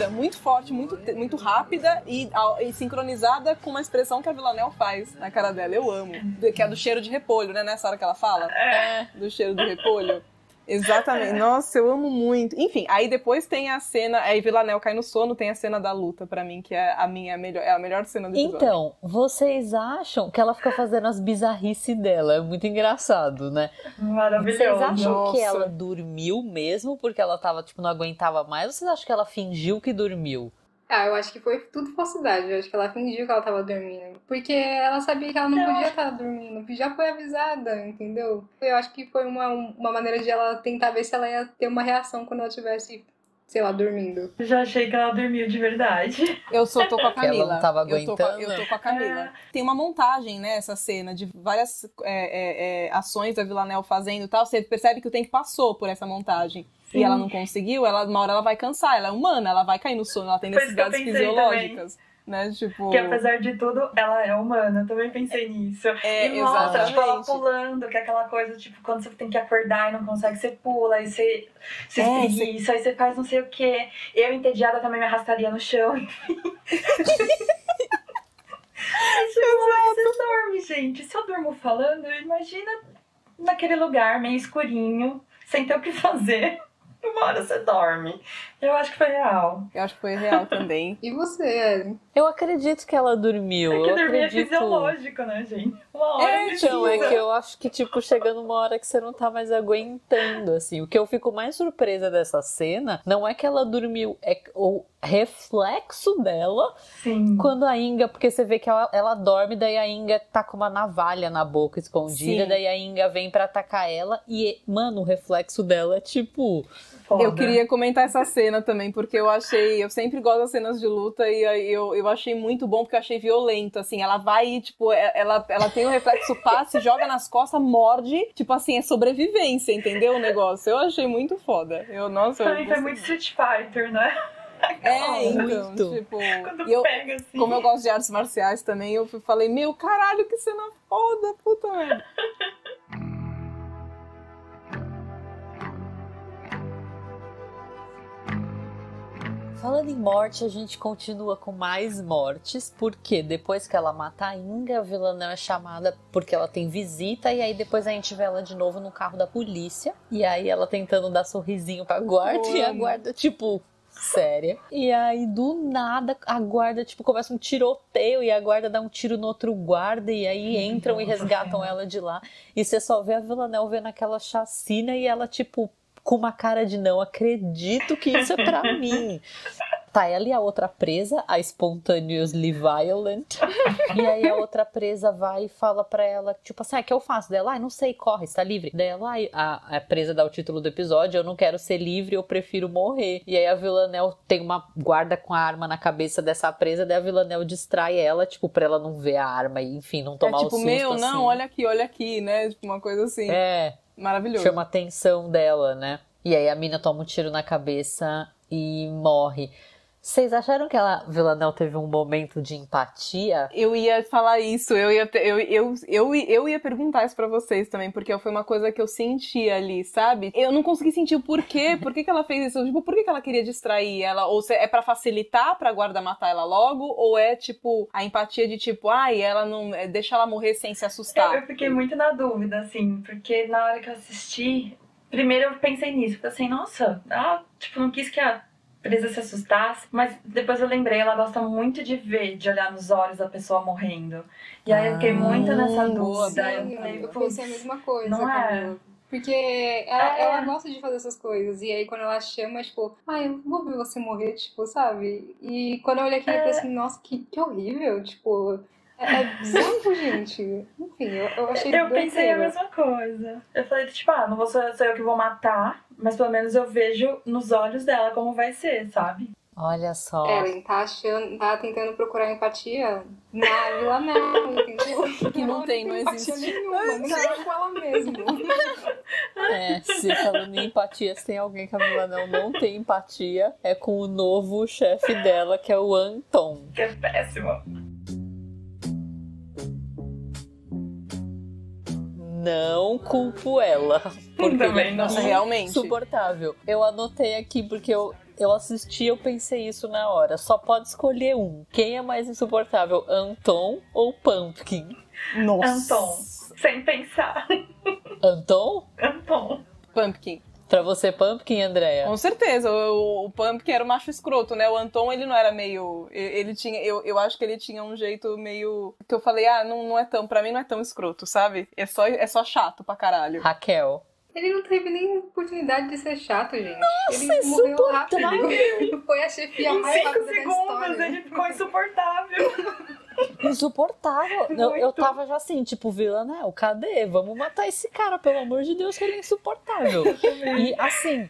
É muito forte, muito, muito rápida e, e sincronizada com uma expressão que a Villanelle faz na cara dela. Eu amo. Que é do cheiro de repolho, né? Nessa hora que ela fala. É. do cheiro do repolho. Exatamente. Nossa, eu amo muito. Enfim, aí depois tem a cena. Aí Villanelle cai no sono, tem a cena da luta pra mim, que é a minha melhor, é a melhor cena do episódio. Então, vocês acham que ela fica fazendo as bizarrices dela? É muito engraçado, né? Maravilhoso. Vocês acham Nossa. que ela dormiu mesmo porque ela tava, tipo, não aguentava mais? Ou vocês acham que ela fingiu que dormiu? Ah, eu acho que foi tudo falsidade. Eu acho que ela fingiu que ela tava dormindo. Porque ela sabia que ela não podia estar dormindo. Já foi avisada, entendeu? Eu acho que foi uma, uma maneira de ela tentar ver se ela ia ter uma reação quando ela estivesse, sei lá, dormindo. Já achei que ela dormiu de verdade. Eu sou, tô com a Que ela Camila. não tava Eu tô, com a, aguentando? eu tô com a Camila. Tem uma montagem, né, essa cena, de várias é, é, é, ações da Villanelle fazendo e tal. Você percebe que o tempo passou por essa montagem. E ela não conseguiu, ela, uma hora ela vai cansar, ela é humana, ela vai cair no sono, ela tem Foi isso necessidades fisiológicas. Né? Tipo. Que apesar de tudo, ela é humana. Eu também pensei nisso. É, e mostra, tipo, ela pulando, que é aquela coisa, tipo, quando você tem que acordar e não consegue, você pula, aí você se É, espreguiça, aí você faz não sei o quê. Eu, entediada, também me arrastaria no chão, uma hora que você dorme, gente. Se eu durmo falando, imagina naquele lugar meio escurinho, sem ter o que fazer. Uma hora você dorme. Eu acho que foi real. Eu acho que foi real também. E você, Ellen? Eu acredito que ela dormiu. É que eu dormir é acredito... fisiológico, né, gente? Uma hora É, precisa. Então, é que eu acho que, tipo, chega numa hora que você não tá mais aguentando, assim. O que eu fico mais surpresa dessa cena não é que ela dormiu, é o reflexo dela Sim. quando a Inga, porque você vê que ela, ela dorme, daí a Inga tá com uma navalha na boca escondida, Sim. daí a Inga vem pra atacar ela e, mano, o reflexo dela é tipo. Foda. Eu queria comentar essa cena também, porque eu achei. Eu sempre gosto das cenas de luta e aí eu, eu achei muito bom, porque eu achei violento. Assim, ela vai e, tipo, é- ela, ela tem o reflexo passe, joga nas costas, morde. Tipo assim, é sobrevivência, entendeu? O negócio. Eu achei muito foda. Eu, nossa, eu Também foi muito Street Fighter, né? É, então, Muito. tipo. Quando eu, pega assim. como eu gosto de artes marciais também, eu falei, meu caralho, que cena foda, puta merda. falando em morte, a gente continua com mais mortes, porque depois que ela mata a Inga, a Villanelle é chamada porque ela tem visita, e aí depois a gente vê ela de novo no carro da polícia, e aí ela tentando dar sorrisinho pra guarda, Eu e a guarda, tipo, séria. E aí, do nada, a guarda, tipo, começa um tiroteio e a guarda dá um tiro no outro guarda e aí entram e Nossa resgatam Senhora. ela de lá. E você só vê a Villanelle vendo aquela chacina e ela, tipo, com uma cara de não acredito que isso é pra mim. Tá ela e a outra presa, a Spontaneously Violent. E aí a outra presa vai e fala pra ela, tipo assim, ah, o que eu faço? Dela, ai, não sei, corre, está livre. Daí ela, ai, a, a presa dá o título do episódio, eu não quero ser livre, eu prefiro morrer. E aí a Villanelle tem uma guarda com a arma na cabeça dessa presa, daí a Villanelle distrai ela, tipo, pra ela não ver a arma e, enfim, não É tomar o tipo, susto, meu, assim. não, olha aqui, olha aqui, né? Tipo, uma coisa assim. É, Maravilhoso. chama a atenção dela, né? E aí a mina toma um tiro na cabeça e morre. Vocês acharam que a Villanelle teve um momento de empatia? Eu ia falar isso, eu ia, eu, eu, eu, eu ia perguntar isso pra vocês também, porque foi uma coisa que eu senti ali, sabe? Eu não consegui sentir o porquê, por que, que ela fez isso, tipo, por que, que ela queria distrair ela? Ou se é pra facilitar pra guarda matar ela logo, ou é tipo a empatia de tipo, ai, ela não. é, deixa ela morrer sem se assustar. eu fiquei muito na dúvida, assim, porque na hora que eu assisti, primeiro eu pensei nisso, falei assim, nossa, ah, tipo, não quis que a presa se assustasse, mas depois eu lembrei, ela gosta muito de ver, de olhar nos olhos da pessoa morrendo. E aí eu fiquei muito nessa dúvida. boa. eu Sim, falei, eu pensei a mesma coisa. não é? Porque ela, É. ela gosta de fazer essas coisas. E aí quando ela chama, tipo, ai, eu vou ver você morrer, tipo, sabe? E quando eu olhei aqui, eu pensei assim, nossa, que, que horrível. Tipo, é, é bizarro, gente. Enfim, eu, eu achei Eu pensei a mesma coisa. Eu falei, tipo, ah, não vou ser, ser eu que vou matar, mas pelo menos eu vejo nos olhos dela como vai ser, sabe? Olha só. Ellen tá achando, tá tentando procurar empatia na Villanelle, entendeu? Que não Ela tem, não empatia existe. nenhuma, nem ela com ela mesma. É, se falando em empatia, se tem alguém que a Villanelle não tem empatia, é com o novo chefe dela, que é o Anton. Que é péssimo. Não culpo ela. Porque Também ele não. é Nossa, realmente. insuportável. Eu anotei aqui porque eu, eu assisti eu pensei isso na hora. Só pode escolher um. Quem é mais insuportável, Anton ou Pumpkin? Nossa. Anton. Sem pensar. Anton? Anton. Pumpkin. Pra você, Pumpkin, Andréia? Com certeza, o, o Pumpkin era o macho escroto, né? O Anton, ele não era meio. Ele tinha. Eu, eu acho que ele tinha um jeito meio. Que eu falei, ah, não, não é tão. Pra mim não é tão escroto, sabe? É só, é só chato pra caralho. Raquel. Ele não teve nem oportunidade de ser chato, gente. ele é morreu rápido. Foi a chefia Em mais cinco rápida da segundos história. ele ficou insuportável. Insuportável. Eu, eu tava já assim, tipo, Villanelle, cadê? Vamos matar esse cara, pelo amor de Deus, que ele é insuportável. e assim,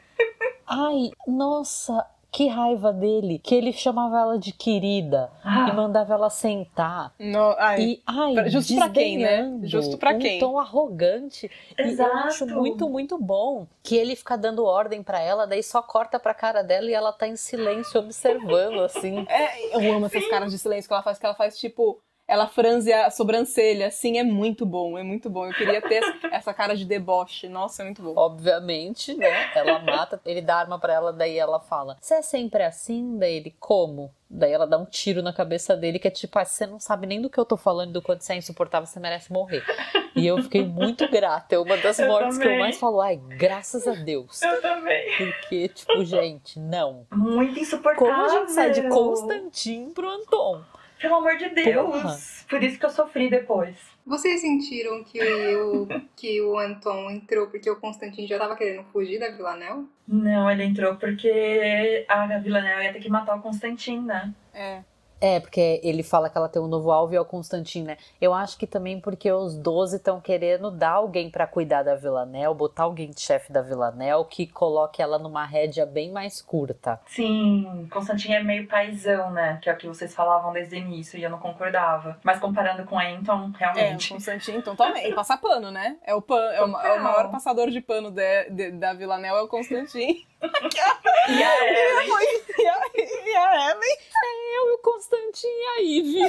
ai, nossa, que raiva dele. Que ele chamava ela de querida e mandava ela sentar. No, ai, E, ai, Pra- justo pra quem, né? Justo pra um quem? tom arrogante. E eu Exato. acho muito, muito bom que ele fica dando ordem pra ela, daí só corta pra cara dela e ela tá em silêncio observando, assim. É, eu amo essas caras de silêncio que ela faz, que ela faz tipo. Ela franze a sobrancelha, assim, é muito bom, é muito bom. Eu queria ter essa cara de deboche. Nossa, é muito bom. Obviamente, né? Ela mata, ele dá arma pra ela, daí ela fala: Você é sempre assim? Daí ele, como? Daí ela dá um tiro na cabeça dele, que é tipo, ah, você não sabe nem do que eu tô falando, do quanto você é insuportável, você merece morrer. E eu fiquei muito grata. É uma das Eu mortes que eu mais falo, ai, graças a Deus. Eu também. Porque, tipo, gente, não. Muito insuportável. Como a gente sai de Constantin pro Anton? Pelo amor de Deus. Porra. Por isso que eu sofri depois. Vocês sentiram que o, que o Anton entrou porque o Constantino já tava querendo fugir da Villanelle? Não, ele entrou porque a Villanelle ia ter que matar o Constantin, né? É. É, porque ele fala que ela tem um novo alvo e é o Constantin, né? Eu acho que também porque os 12 estão querendo dar alguém pra cuidar da Villanelle, botar alguém de chefe da Villanelle que coloque ela numa rédea bem mais curta. Sim, Constantin é meio paizão, né? Que é o que vocês falavam desde o início e eu não concordava. Mas comparando com Anton, É, o realmente. Constantino, então também. Passa pano, né? É o, pan, é o, é o maior passador de pano de, de- da Villanelle é o Constantino. E a Ellen, e, a, e a Ellen. Eu e o Constantin e a Ivy.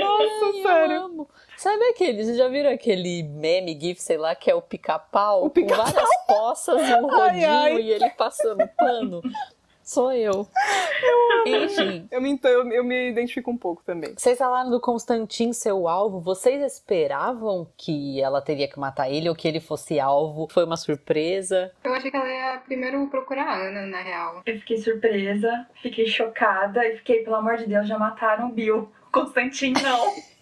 Nossa, Ai, sério. Eu amo. Sabe aquele vocês já viram aquele meme, gif, sei lá, que é o pica-pau? O pica-pau. Com várias poças e um Ai, rodinho ai. e ele passando pano. Sou eu. Enfim. Eu me, então, eu, eu me identifico um pouco também. Vocês falaram do Constantin ser o alvo. Vocês esperavam que ela teria que matar ele ou que ele fosse alvo? Foi uma surpresa? Eu achei que ela ia primeiro procurar a Ana, na real. Eu fiquei surpresa, fiquei chocada e fiquei, pelo amor de Deus, já mataram o Bill. Constantin, não.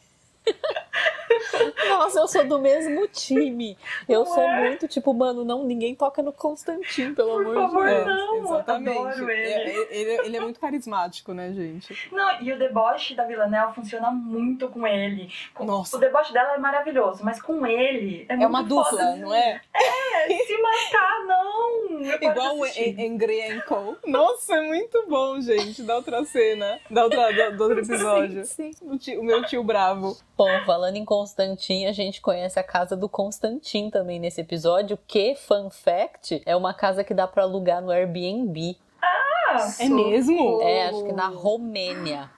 Nossa, eu sou do mesmo time. Eu Não sou é? muito tipo, mano, não, ninguém toca no Constantin, pelo Por amor favor, de Deus. não. exatamente. adoro ele. É, ele, ele é muito carismático, né, gente? Não, e o deboche da Villanelle funciona muito com ele. Com- Nossa. O deboche dela é maravilhoso, mas com ele é, É muito uma dupla, foda. não é? É, se matar, não. Igual o. Engre Co. Nossa, é muito bom, gente. Da outra cena. Da outra, do, do outro episódio. Sim, O, tio- o meu tio bravo. Bom, falando em Constantin, a gente conhece a casa do Constantin também nesse episódio, que, fun fact, é uma casa que dá pra alugar no Airbnb. É mesmo? É, acho que na Romênia.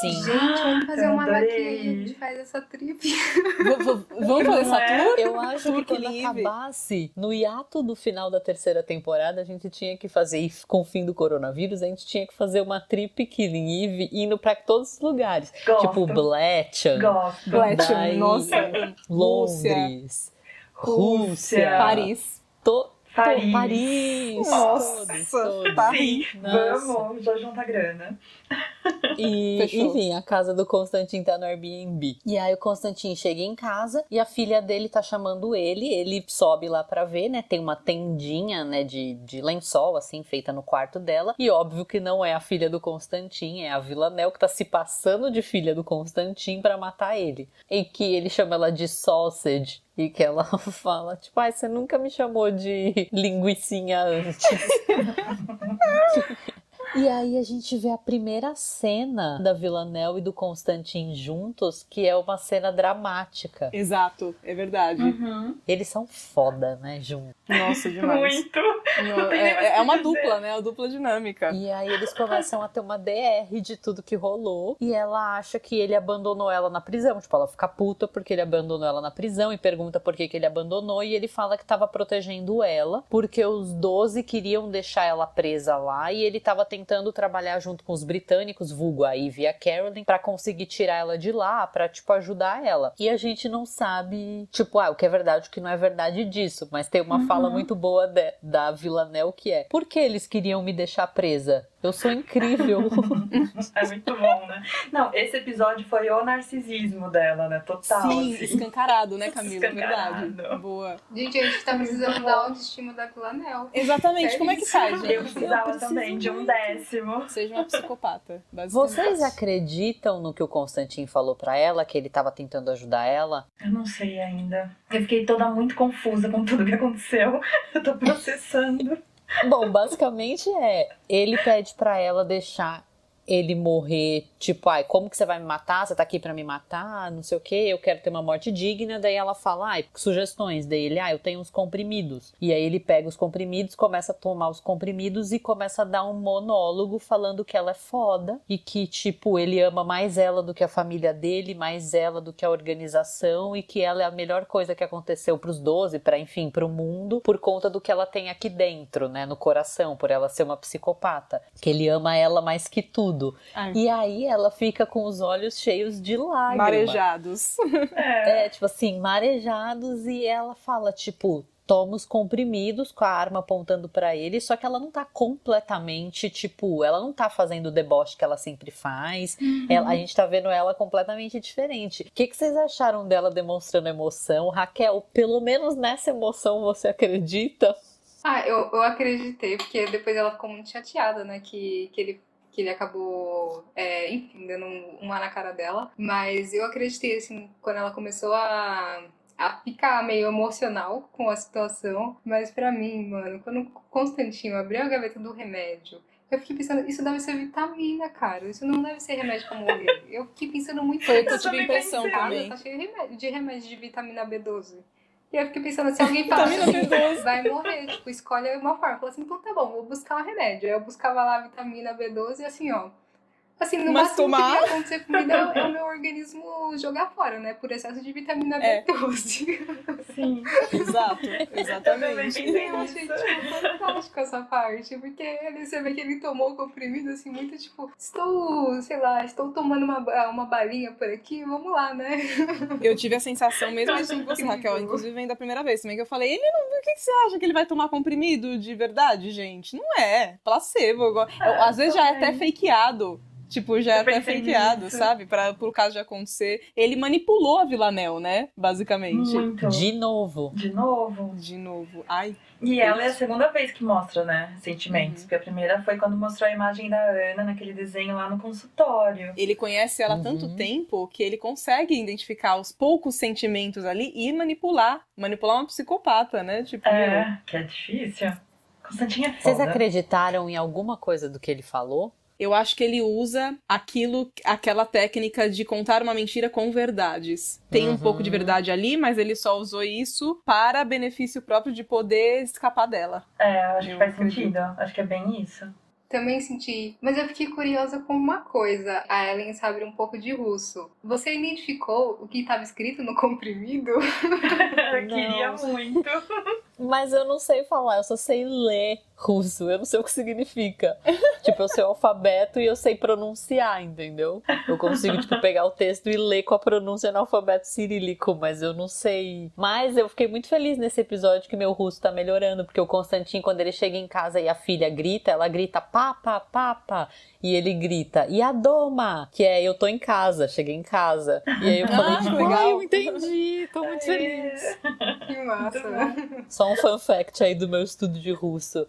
Sim. Gente, vamos fazer uma vaquinha a gente faz essa trip. V- Vamos fazer essa é? tour? Eu acho que quando livre. acabasse, no hiato do final da terceira temporada, a gente tinha que fazer, e com o fim do coronavírus, a gente tinha que fazer uma trip Killing Eve indo pra todos os lugares. Gosto. Tipo Bletchan, Gosto. Nossa. Londres, Rússia. Rússia, Paris. To- Paris. to- Paris. Nossa, todos, todos. Paris. Nossa. vamos, já junta grana. E, Fechou. enfim, a casa do Constantin tá no Airbnb. E aí o Constantin chega em casa e a filha dele tá chamando ele. Ele sobe lá pra ver, né? Tem uma tendinha, né, de, de lençol, assim, feita no quarto dela. E óbvio que não é a filha do Constantin, é a Villanelle que tá se passando de filha do Constantin pra matar ele. E que ele chama ela de sausage. E que ela fala, tipo, ai, você nunca me chamou de linguicinha antes. E aí a gente vê a primeira cena da Villanelle e do Constantin juntos, que é uma cena dramática. Exato, é verdade. Uhum. Eles são foda, né, juntos. Nossa, demais. Muito. Mais é, é o uma dizer. dupla, né? A dupla dinâmica. E aí eles começam a ter uma DR de tudo que rolou. E ela acha que ele abandonou ela na prisão. Tipo, ela fica puta porque ele abandonou ela na prisão e pergunta por que, que ele abandonou. E ele fala que tava protegendo ela porque os 12 queriam deixar ela presa lá e ele tava tentando trabalhar junto com os britânicos, vulgo a Eve e a Carolyn, pra conseguir tirar ela de lá, pra, tipo, ajudar ela. E a gente não sabe, tipo, ah, o que é verdade, o que não é verdade disso. Mas tem uma fala muito boa de- da Villanelle que é: por que eles queriam me deixar presa? Eu sou incrível. É muito bom, né? Não, esse episódio foi o narcisismo dela, né? Total. Sim, assim. escancarado, né, Camila? Escancarado. Verdade. Boa. Gente, a gente tá precisando da autoestima da Villanelle. Exatamente. Como é que faz, Eu gente? precisava preciso também de um décimo. Seja uma psicopata, basicamente. Vocês acreditam no que o Constantin falou pra ela, que ele tava tentando ajudar ela? Eu não sei ainda. Eu fiquei toda muito confusa com tudo que aconteceu. Eu tô processando. Bom, basicamente é, ele pede pra ela deixar ele morrer, tipo, ai, como que você vai me matar? Você tá aqui pra me matar? Não sei o que, eu quero ter uma morte digna. Daí ela fala, ai, sugestões dele, ah, eu tenho uns comprimidos. E aí ele pega os comprimidos, começa a tomar os comprimidos e começa a dar um monólogo falando que ela é foda e que, tipo, ele ama mais ela do que a família dele, mais ela do que a organização e que ela é a melhor coisa que aconteceu pros 12, pra, enfim, pro mundo, por conta do que ela tem aqui dentro, né, no coração, por ela ser uma psicopata. Que ele ama ela mais que tudo. Ai. E aí ela fica com os olhos cheios de lágrimas. Marejados. É. É, tipo assim, marejados e ela fala, tipo, toma os comprimidos com a arma apontando pra ele, só que ela não tá completamente, tipo, ela não tá fazendo o deboche que ela sempre faz. Ela- a gente tá vendo ela completamente diferente. O que, que vocês acharam dela demonstrando emoção? Raquel, pelo menos nessa emoção você acredita? Ah, eu, eu acreditei, porque depois ela ficou muito chateada, né? Que, que, ele, que ele acabou, é, enfim, dando um- uma na cara dela. Mas eu acreditei, assim, quando ela começou a, a ficar meio emocional com a situação. Mas pra mim, mano, quando o Constantinho abriu a gaveta do remédio. Eu fiquei pensando, isso deve ser vitamina, cara. Isso não deve ser remédio pra morrer. Eu fiquei pensando muito eu tive também impressão pensei. também. Tá cheio de remédio, de remédio de vitamina B12. E eu fiquei pensando, se alguém fala Vitamina assim, B12. vai morrer, tipo, escolhe uma forma. Falei assim, então tá bom, vou buscar um remédio. Aí eu buscava lá a vitamina B12 e assim, ó, Assim, no Mas máximo tomar- que vai acontecer comigo é o meu organismo jogar fora, né? Por excesso de vitamina É. B12. Sim. Exato, exatamente. Eu achei, tipo, fantástico essa parte, porque ele, você vê que ele tomou o comprimido, assim, muito tipo, estou, sei lá, estou tomando uma, uma balinha por aqui, vamos lá, né? Eu tive a sensação mesmo Eu assim que você. Raquel. Inclusive, vem da primeira vez também que eu falei, ele não. O que, que você acha que ele vai tomar comprimido de verdade, gente? Não é. Placebo. Eu- eu- às vezes já é até fakeado. Tipo, já é pensei fakeado, sabe? Pra, por caso de acontecer. Ele manipulou a Villanel, né? Basicamente. Muito. De novo. De novo. De novo. Ai. E ela é a segunda vez que mostra, né, sentimentos. Uhum. Porque a primeira foi quando mostrou a imagem da Ana naquele desenho lá no consultório. Ele conhece ela há Uhum. tanto tempo que ele consegue identificar os poucos sentimentos ali e manipular. Manipular uma psicopata, né? Tipo, meu, É, que é difícil. Constantinha é foda. Vocês acreditaram em alguma coisa do que ele falou? Eu acho que ele usa aquilo, aquela técnica de contar uma mentira com verdades. Tem um Uhum. pouco de verdade ali, mas ele só usou isso para benefício próprio de poder escapar dela. É, eu acho Eu que faz acredito. sentido. Acho que é bem isso. Também senti. Mas eu fiquei curiosa com uma coisa. A Ellen sabe um pouco de russo. Você identificou o que estava escrito no comprimido? eu queria muito. Mas eu não sei falar, eu só sei ler russo, eu não sei o que significa. tipo, eu sei o alfabeto e eu sei pronunciar, entendeu? Eu consigo, tipo, pegar o texto e ler com a pronúncia no alfabeto cirílico, mas eu não sei. Mas eu fiquei muito feliz nesse episódio que meu russo tá melhorando, porque o Constantin, quando ele chega em casa e a filha grita, ela grita papa, papa, e ele grita, e a doma, que é eu tô em casa, cheguei em casa. E aí eu falei, Ah, tipo, legal. eu entendi, tô muito feliz. Que massa. Só um fun fact aí do meu estudo de russo.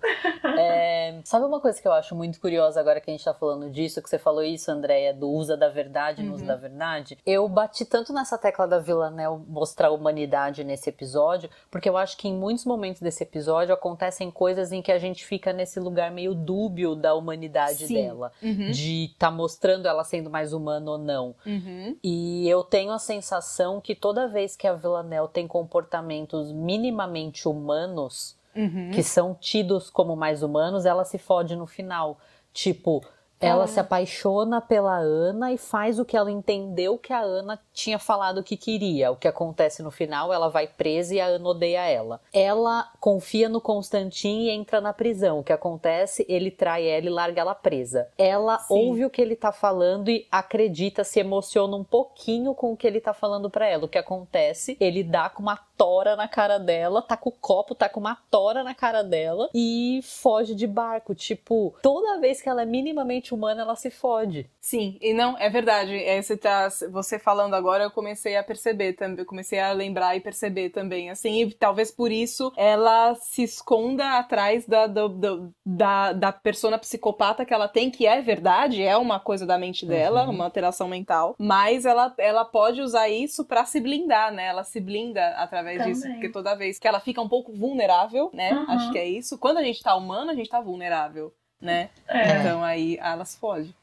É, sabe uma coisa que eu acho muito curiosa agora que a gente tá falando disso, que você falou isso, Andréia, do usa da verdade no uso da verdade? Eu bati tanto nessa tecla da Villanel mostrar a humanidade nesse episódio, porque eu acho que em muitos momentos desse episódio acontecem coisas em que a gente fica nesse lugar meio dúbio da humanidade Sim. dela. Uhum. De tá mostrando ela sendo mais humana ou não. Uhum. E eu tenho a sensação que toda vez que a Villanelle tem comportamentos minimamente humanos, Uhum. que são tidos como mais humanos, ela se fode no final. Tipo, ela Ah. se apaixona pela Ana e faz o que ela entendeu que a Ana tinha falado que queria. O que acontece no final, ela vai presa e a Ana odeia ela. Ela confia no Constantin e entra na prisão. O que acontece, ele trai ela e larga ela presa. Ela Sim. ouve o que ele tá falando e acredita, se emociona um pouquinho com o que ele tá falando pra ela. O que acontece, ele dá com uma tora na cara dela, tá com o copo, tá com uma tora na cara dela e foge de barco. Tipo, toda vez que ela é minimamente humana, ela se fode. Sim, e não, é verdade. É, você, tá, você falando agora, eu comecei a perceber também, eu comecei a lembrar e perceber também, assim, e talvez por isso ela se esconda atrás da, do- do- da, da persona psicopata que ela tem, que é verdade, é uma coisa da mente dela, Uhum. uma alteração mental, mas ela, ela pode usar isso pra se blindar, né? Ela se blinda através disso, Também. porque toda vez que ela fica um pouco vulnerável, né? Uhum. Acho que é isso. Quando a gente tá humano, a gente tá vulnerável, né? É. Então aí ela se fode.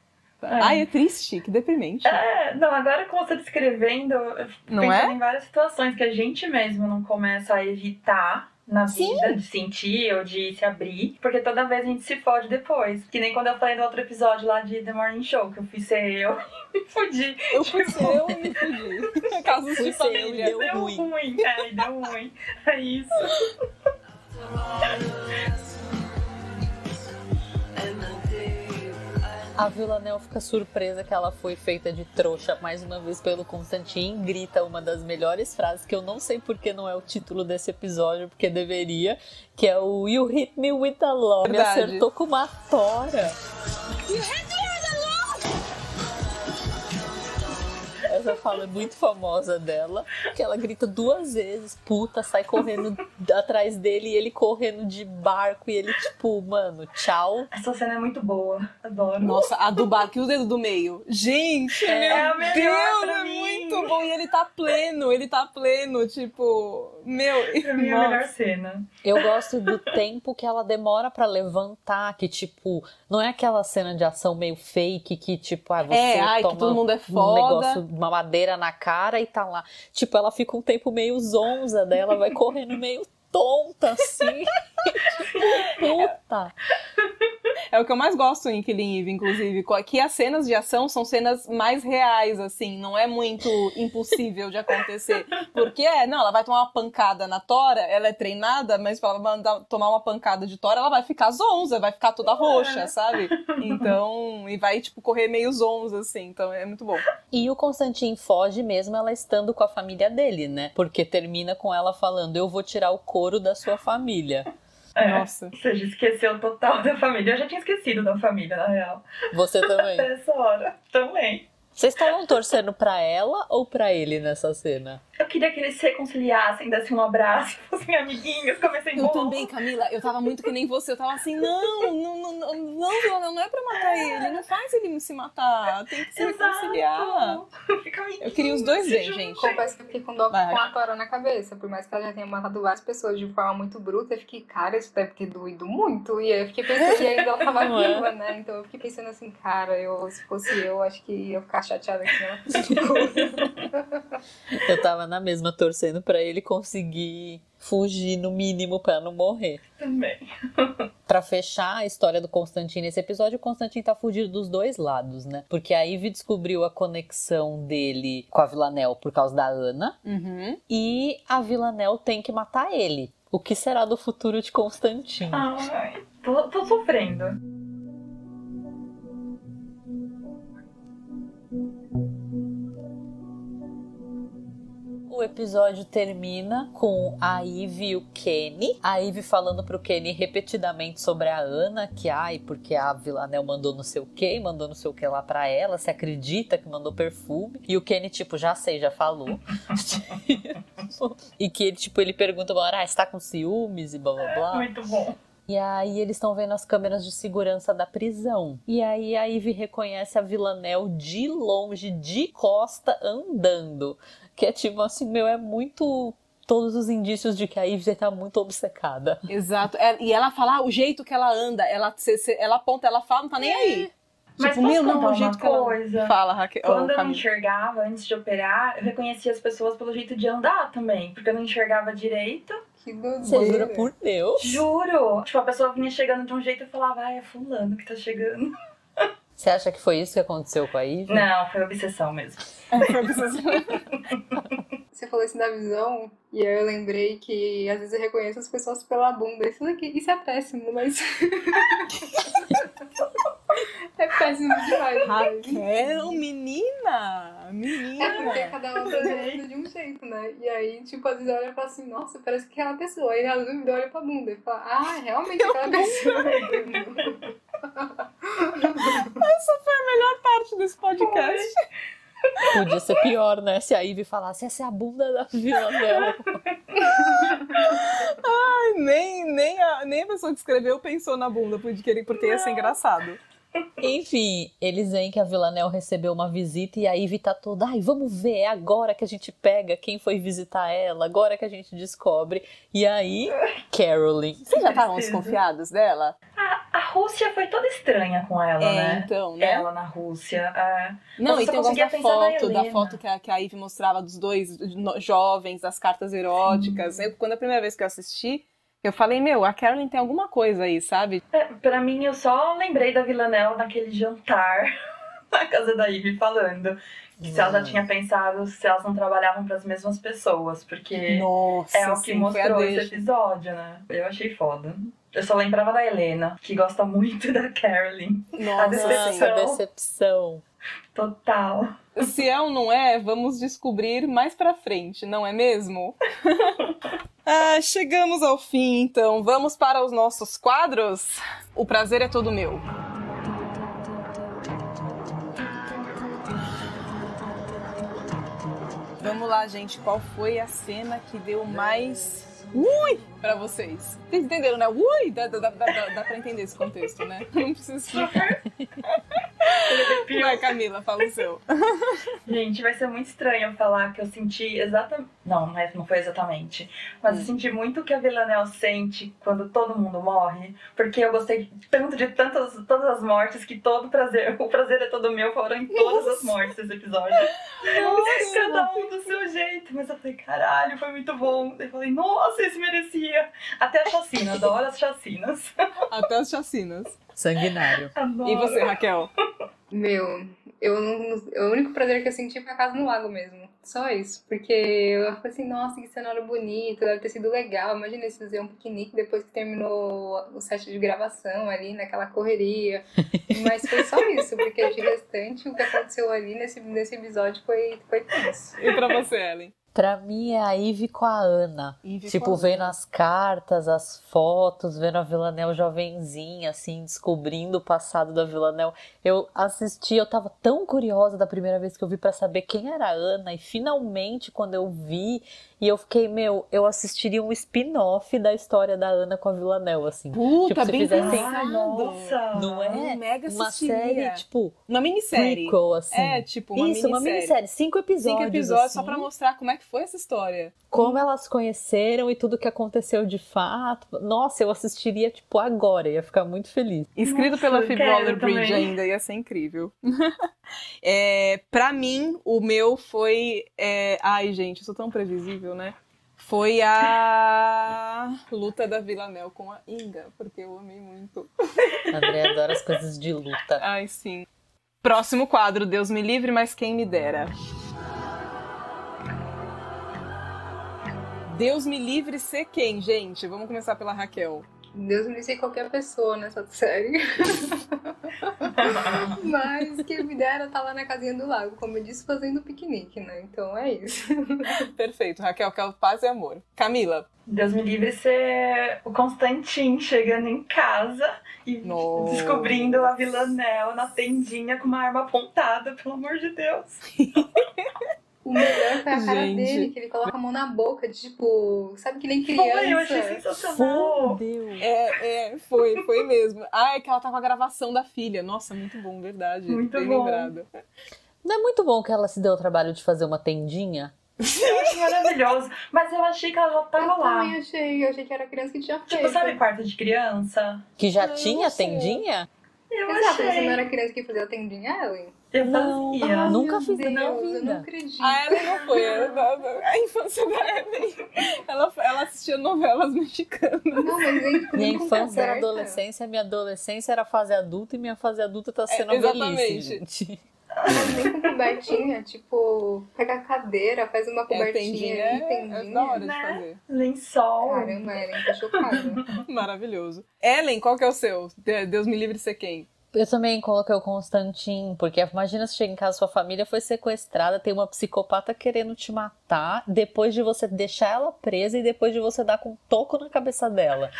É. Ai, é triste, que deprimente. É, não, agora com você descrevendo, eu fico Não pensando é? em várias situações que a gente mesmo não começa a evitar na Sim. vida, de sentir ou de se abrir, porque toda vez a gente se fode depois. Que nem quando eu falei no outro episódio lá de The Morning Show, que eu fui ser eu e me fudi. Eu fui ser eu e me fudi. Casos Fui de ser eu e família. deu deu ruim. ruim. É, deu ruim. É isso. A Villanelle fica surpresa que ela foi feita de trouxa mais uma vez pelo Constantin, grita uma das melhores frases que eu não sei porque não é o título desse episódio, porque deveria, que é o You hit me with a love. Me acertou com uma tora. Essa fala é muito famosa dela, que ela grita duas vezes, puta, sai correndo atrás dele e ele correndo de barco e ele tipo, mano, tchau. Essa cena é muito boa. Adoro. Nossa, a do barco e o dedo do meio. Gente, É meu a melhor Deus, é muito bom. E ele tá pleno, ele tá pleno, tipo, meu. Pra mim é a melhor cena. Eu gosto do tempo que ela demora pra levantar, que tipo, não é aquela cena de ação meio fake que tipo, ah, você É, ai, que toma todo mundo é um foda. negócio, uma madeira na cara e tá lá. Tipo, ela fica um tempo meio zonza dela, vai correndo meio tonta assim. tipo, puta. É o que eu mais gosto em Killing Eve, inclusive. Que as cenas de ação são cenas mais reais, assim. Não é muito impossível de acontecer. Porque, é, não, ela vai tomar uma pancada na tora, ela é treinada, mas pra ela mandar, tomar uma pancada de tora, ela vai ficar zonza, vai ficar toda roxa, sabe? Então, e vai, tipo, correr meio zonza, assim. Então, é muito bom. E o Constantin foge mesmo ela estando com a família dele, né? Porque termina com ela falando: Eu vou tirar o couro da sua família. É. Nossa. Ou seja, esqueceu total da família. Eu já tinha esquecido da família, na real. Você também. Até essa hora. Também. Vocês estavam torcendo pra ela ou pra ele nessa cena? Eu queria que eles se reconciliassem, dessem um abraço, fossem amiguinhos, comecem Eu bom. também, Camila, eu tava muito que nem você. Eu tava assim, não, não, não, não, não, não é pra matar ele. Não faz ele se matar. Tem que se reconciliar. Fica amiguinhos, Eu queria os dois bem, gente. Confesso que eu fiquei com dó Vai. com a Tora na cabeça. Por mais que ela já tenha matado várias pessoas de forma muito bruta, eu fiquei, cara, isso deve ter doído muito. E aí eu fiquei pensando, e ainda ela tava Não é? viva, né? Então eu fiquei pensando assim, cara, eu, se fosse eu, acho que ia ficar chateada ficou. Eu tava na mesma torcendo pra ele conseguir fugir no mínimo pra não morrer. Também. Pra fechar a história do Constantin nesse episódio, o Constantin tá fugindo dos dois lados, né? Porque a Ivy descobriu a conexão dele com a Villanelle por causa da Ana Uhum. e a Villanelle tem que matar ele. O que será do futuro de Constantin? Ai, tô, tô sofrendo. O episódio termina com a Ivy e o Kenny. A Ivy falando pro Kenny repetidamente sobre a Ana, que ai, porque a Villanelle mandou não sei o que, mandou não sei o que lá pra ela, se acredita que mandou perfume. E o Kenny, tipo, já sei, já falou. e que ele, tipo, ele pergunta uma hora, ah, você tá com ciúmes e blá blá blá. Muito bom. E aí eles estão vendo as câmeras de segurança da prisão. E aí a Ivy reconhece a Villanelle de longe, de costa, andando. Que é tipo assim, meu, é muito. Todos os indícios de que a Ivy tá muito obcecada. Exato. É, e ela fala ah, o jeito que ela anda, ela, cê- cê- ela aponta, ela fala, não tá nem aí. Mas tipo, posso não, contar o uma jeito que ela coisa? fala, Raquel. Quando oh, eu não enxergava antes de operar, eu reconhecia as pessoas pelo jeito de andar também. Porque eu não enxergava direito. Que doideira. jura por Deus? Juro! Tipo, a pessoa vinha chegando de um jeito e eu falava, ah, é fulano que tá chegando. Você acha que foi isso que aconteceu com a Ivy? Não, foi obsessão mesmo. Você falou isso da visão, e aí eu lembrei que às vezes eu reconheço as pessoas pela bunda. Isso, daqui, isso é péssimo, mas. é péssimo demais. Raquel, menina! É porque Menina! cada um tá olhando de um jeito, né? E aí, tipo, às vezes eu olho e falo assim, nossa, parece que é aquela pessoa. Aí a dúvida olha pra bunda e fala, ah, realmente é aquela pessoa. Parte desse podcast. Podia ser pior, né? Se a Ivy falasse, essa é a bunda da Villanelle. nem, nem, a, nem a pessoa que escreveu pensou na bunda, porque ia ser engraçado. Enfim, eles veem que a Villanelle recebeu uma visita e a Ivy tá toda, ai, vamos ver, é agora que a gente pega quem foi visitar ela, agora que a gente descobre. E aí, Carolyn. Vocês já estavam desconfiados dela? A, a Rússia foi toda estranha com ela, né? então, né? Ela na Rússia. é. Não, e tem o da foto, da foto que a, que a Ivy mostrava dos dois jovens, das cartas eróticas. Eu, quando a primeira vez que eu assisti, eu falei, meu, a Carolyn tem alguma coisa aí, sabe? É, pra mim, eu só lembrei da Villanelle naquele jantar na casa da Ivy falando. Que se ela já tinha pensado se elas não trabalhavam pras mesmas pessoas, porque Nossa, é o que sim, a mostrou esse deixa. episódio, né? Eu achei foda. Eu só lembrava da Helena, que gosta muito da Carolyn. Nossa, decepção. sim. Nossa, decepção. Total. Se é ou não é, vamos descobrir mais pra frente, não é mesmo? ah, chegamos ao fim, então. Vamos para os nossos quadros? O prazer é todo meu. Vamos lá, gente. Qual foi a cena que deu mais ui pra vocês? Vocês entenderam, né? Ui! Dá, dá, dá, dá, dá pra entender esse contexto, né? Não preciso explicar. Vai, Camila, fala o seu. Gente, vai ser muito estranho falar que eu senti exatamente. Não, mas não foi exatamente. Mas eu senti muito o que a Villanelle sente quando todo mundo morre. Porque eu gostei tanto de tantas, todas as mortes que todo prazer, o prazer é todo meu, foram em todas as mortes desse episódio. Cada um do seu jeito. Mas eu falei, caralho, foi muito bom. Eu falei, nossa, esse merecia. Até a chacina, adoro as chacinas. Até as chacinas. Sanguinário. Adoro. E você, Raquel? Meu, eu não, o único prazer que eu senti foi a casa no lago mesmo. Só isso. Porque eu falei assim, nossa, que cenário bonito, deve ter sido legal. Imagina eles fazer um piquenique depois que terminou o set de gravação ali, naquela correria. Mas foi só isso, porque de restante o que aconteceu ali nesse, nesse episódio foi, foi tenso. E pra você, Ellen? Pra mim é a Ivy com a Ana. Ivy tipo, vendo as cartas, as fotos, vendo a Villanelle jovenzinha, assim, descobrindo o passado da Villanelle. Eu assisti, eu tava tão curiosa da primeira vez que eu vi pra saber quem era a Ana. E finalmente, quando eu vi, e eu fiquei, meu, eu assistiria um spin-off da história da Ana com a Villanelle, assim. Puta, Tipo, se bem fizessem- pensado. Nossa. Não é? Mega Uma assistiria. série, tipo, Uma minissérie. prequel, assim. É, tipo, uma Isso, uma minissérie. minissérie. Cinco episódios. Cinco episódios só assim. pra mostrar como é que foi essa história. como elas se conheceram e tudo que aconteceu de fato. Nossa, eu assistiria, tipo, agora, ia ficar muito feliz. Escrito Nossa, pela Phoebe Waller-Bridge ainda, ia ser incrível. é, pra mim, o meu foi... é, Ai, gente, eu sou tão previsível, né? Foi a luta da Villanelle com a Inga, porque eu amei muito. André adora as coisas de luta. Ai, sim. Próximo quadro, Deus me livre, mas quem me dera. Deus me livre ser quem, gente? Vamos começar pela Raquel. Deus me disse qualquer pessoa nessa série. Mas quem me dera tá lá na casinha do lago, como eu disse, fazendo piquenique, né? Então é isso. Perfeito, Raquel, que é o paz e amor. Camila. Deus me livre ser o Constantin chegando em casa e Nossa. descobrindo a Villanelle na tendinha com uma arma apontada, pelo amor de Deus. O melhor foi a cara Gente. dele, que ele coloca a mão na boca, de, tipo, sabe que nem criança. Foi, eu achei sensacional. Fudeu. É, é, foi, foi mesmo. Ah, é que ela tá com a gravação da filha. Nossa, muito bom, verdade. Muito Bem bom. lembrado. Não é muito bom que ela se deu o trabalho de fazer uma tendinha? Eu acho maravilhoso. Mas eu achei que ela já Eu tava lá. também achei, eu achei que era criança que tinha feito. Tipo, sabe quarto de criança? Que já eu tinha não sei. tendinha? Eu Exato, você achei. não era criança que fazia a tendinha, Ellen? Eu Não. fazia. Ah, Nunca fiz na minha Deus, Eu vida. não acredito. A Ellen não foi. A, a infância da Ellen. Ela, ela assistia novelas mexicanas. Não, mas nem Minha infância era adolescência, minha adolescência era fase adulta e minha fase adulta tá sendo É, velhice, exatamente. gente. Mas nem com cobertinha, tipo, pega a cadeira, faz uma É, cobertinha tendinha ali, é, tendinha. é da hora de né? fazer. Lençol. Caramba, Ellen, tô chocada. Maravilhoso. Ellen, qual que é o seu? De- Deus me livre de ser quem? Eu também coloquei o Constantin, porque imagina se chega em casa, sua família foi sequestrada, tem uma psicopata querendo te matar, depois de você deixar ela presa e depois de você dar com um toco na cabeça dela.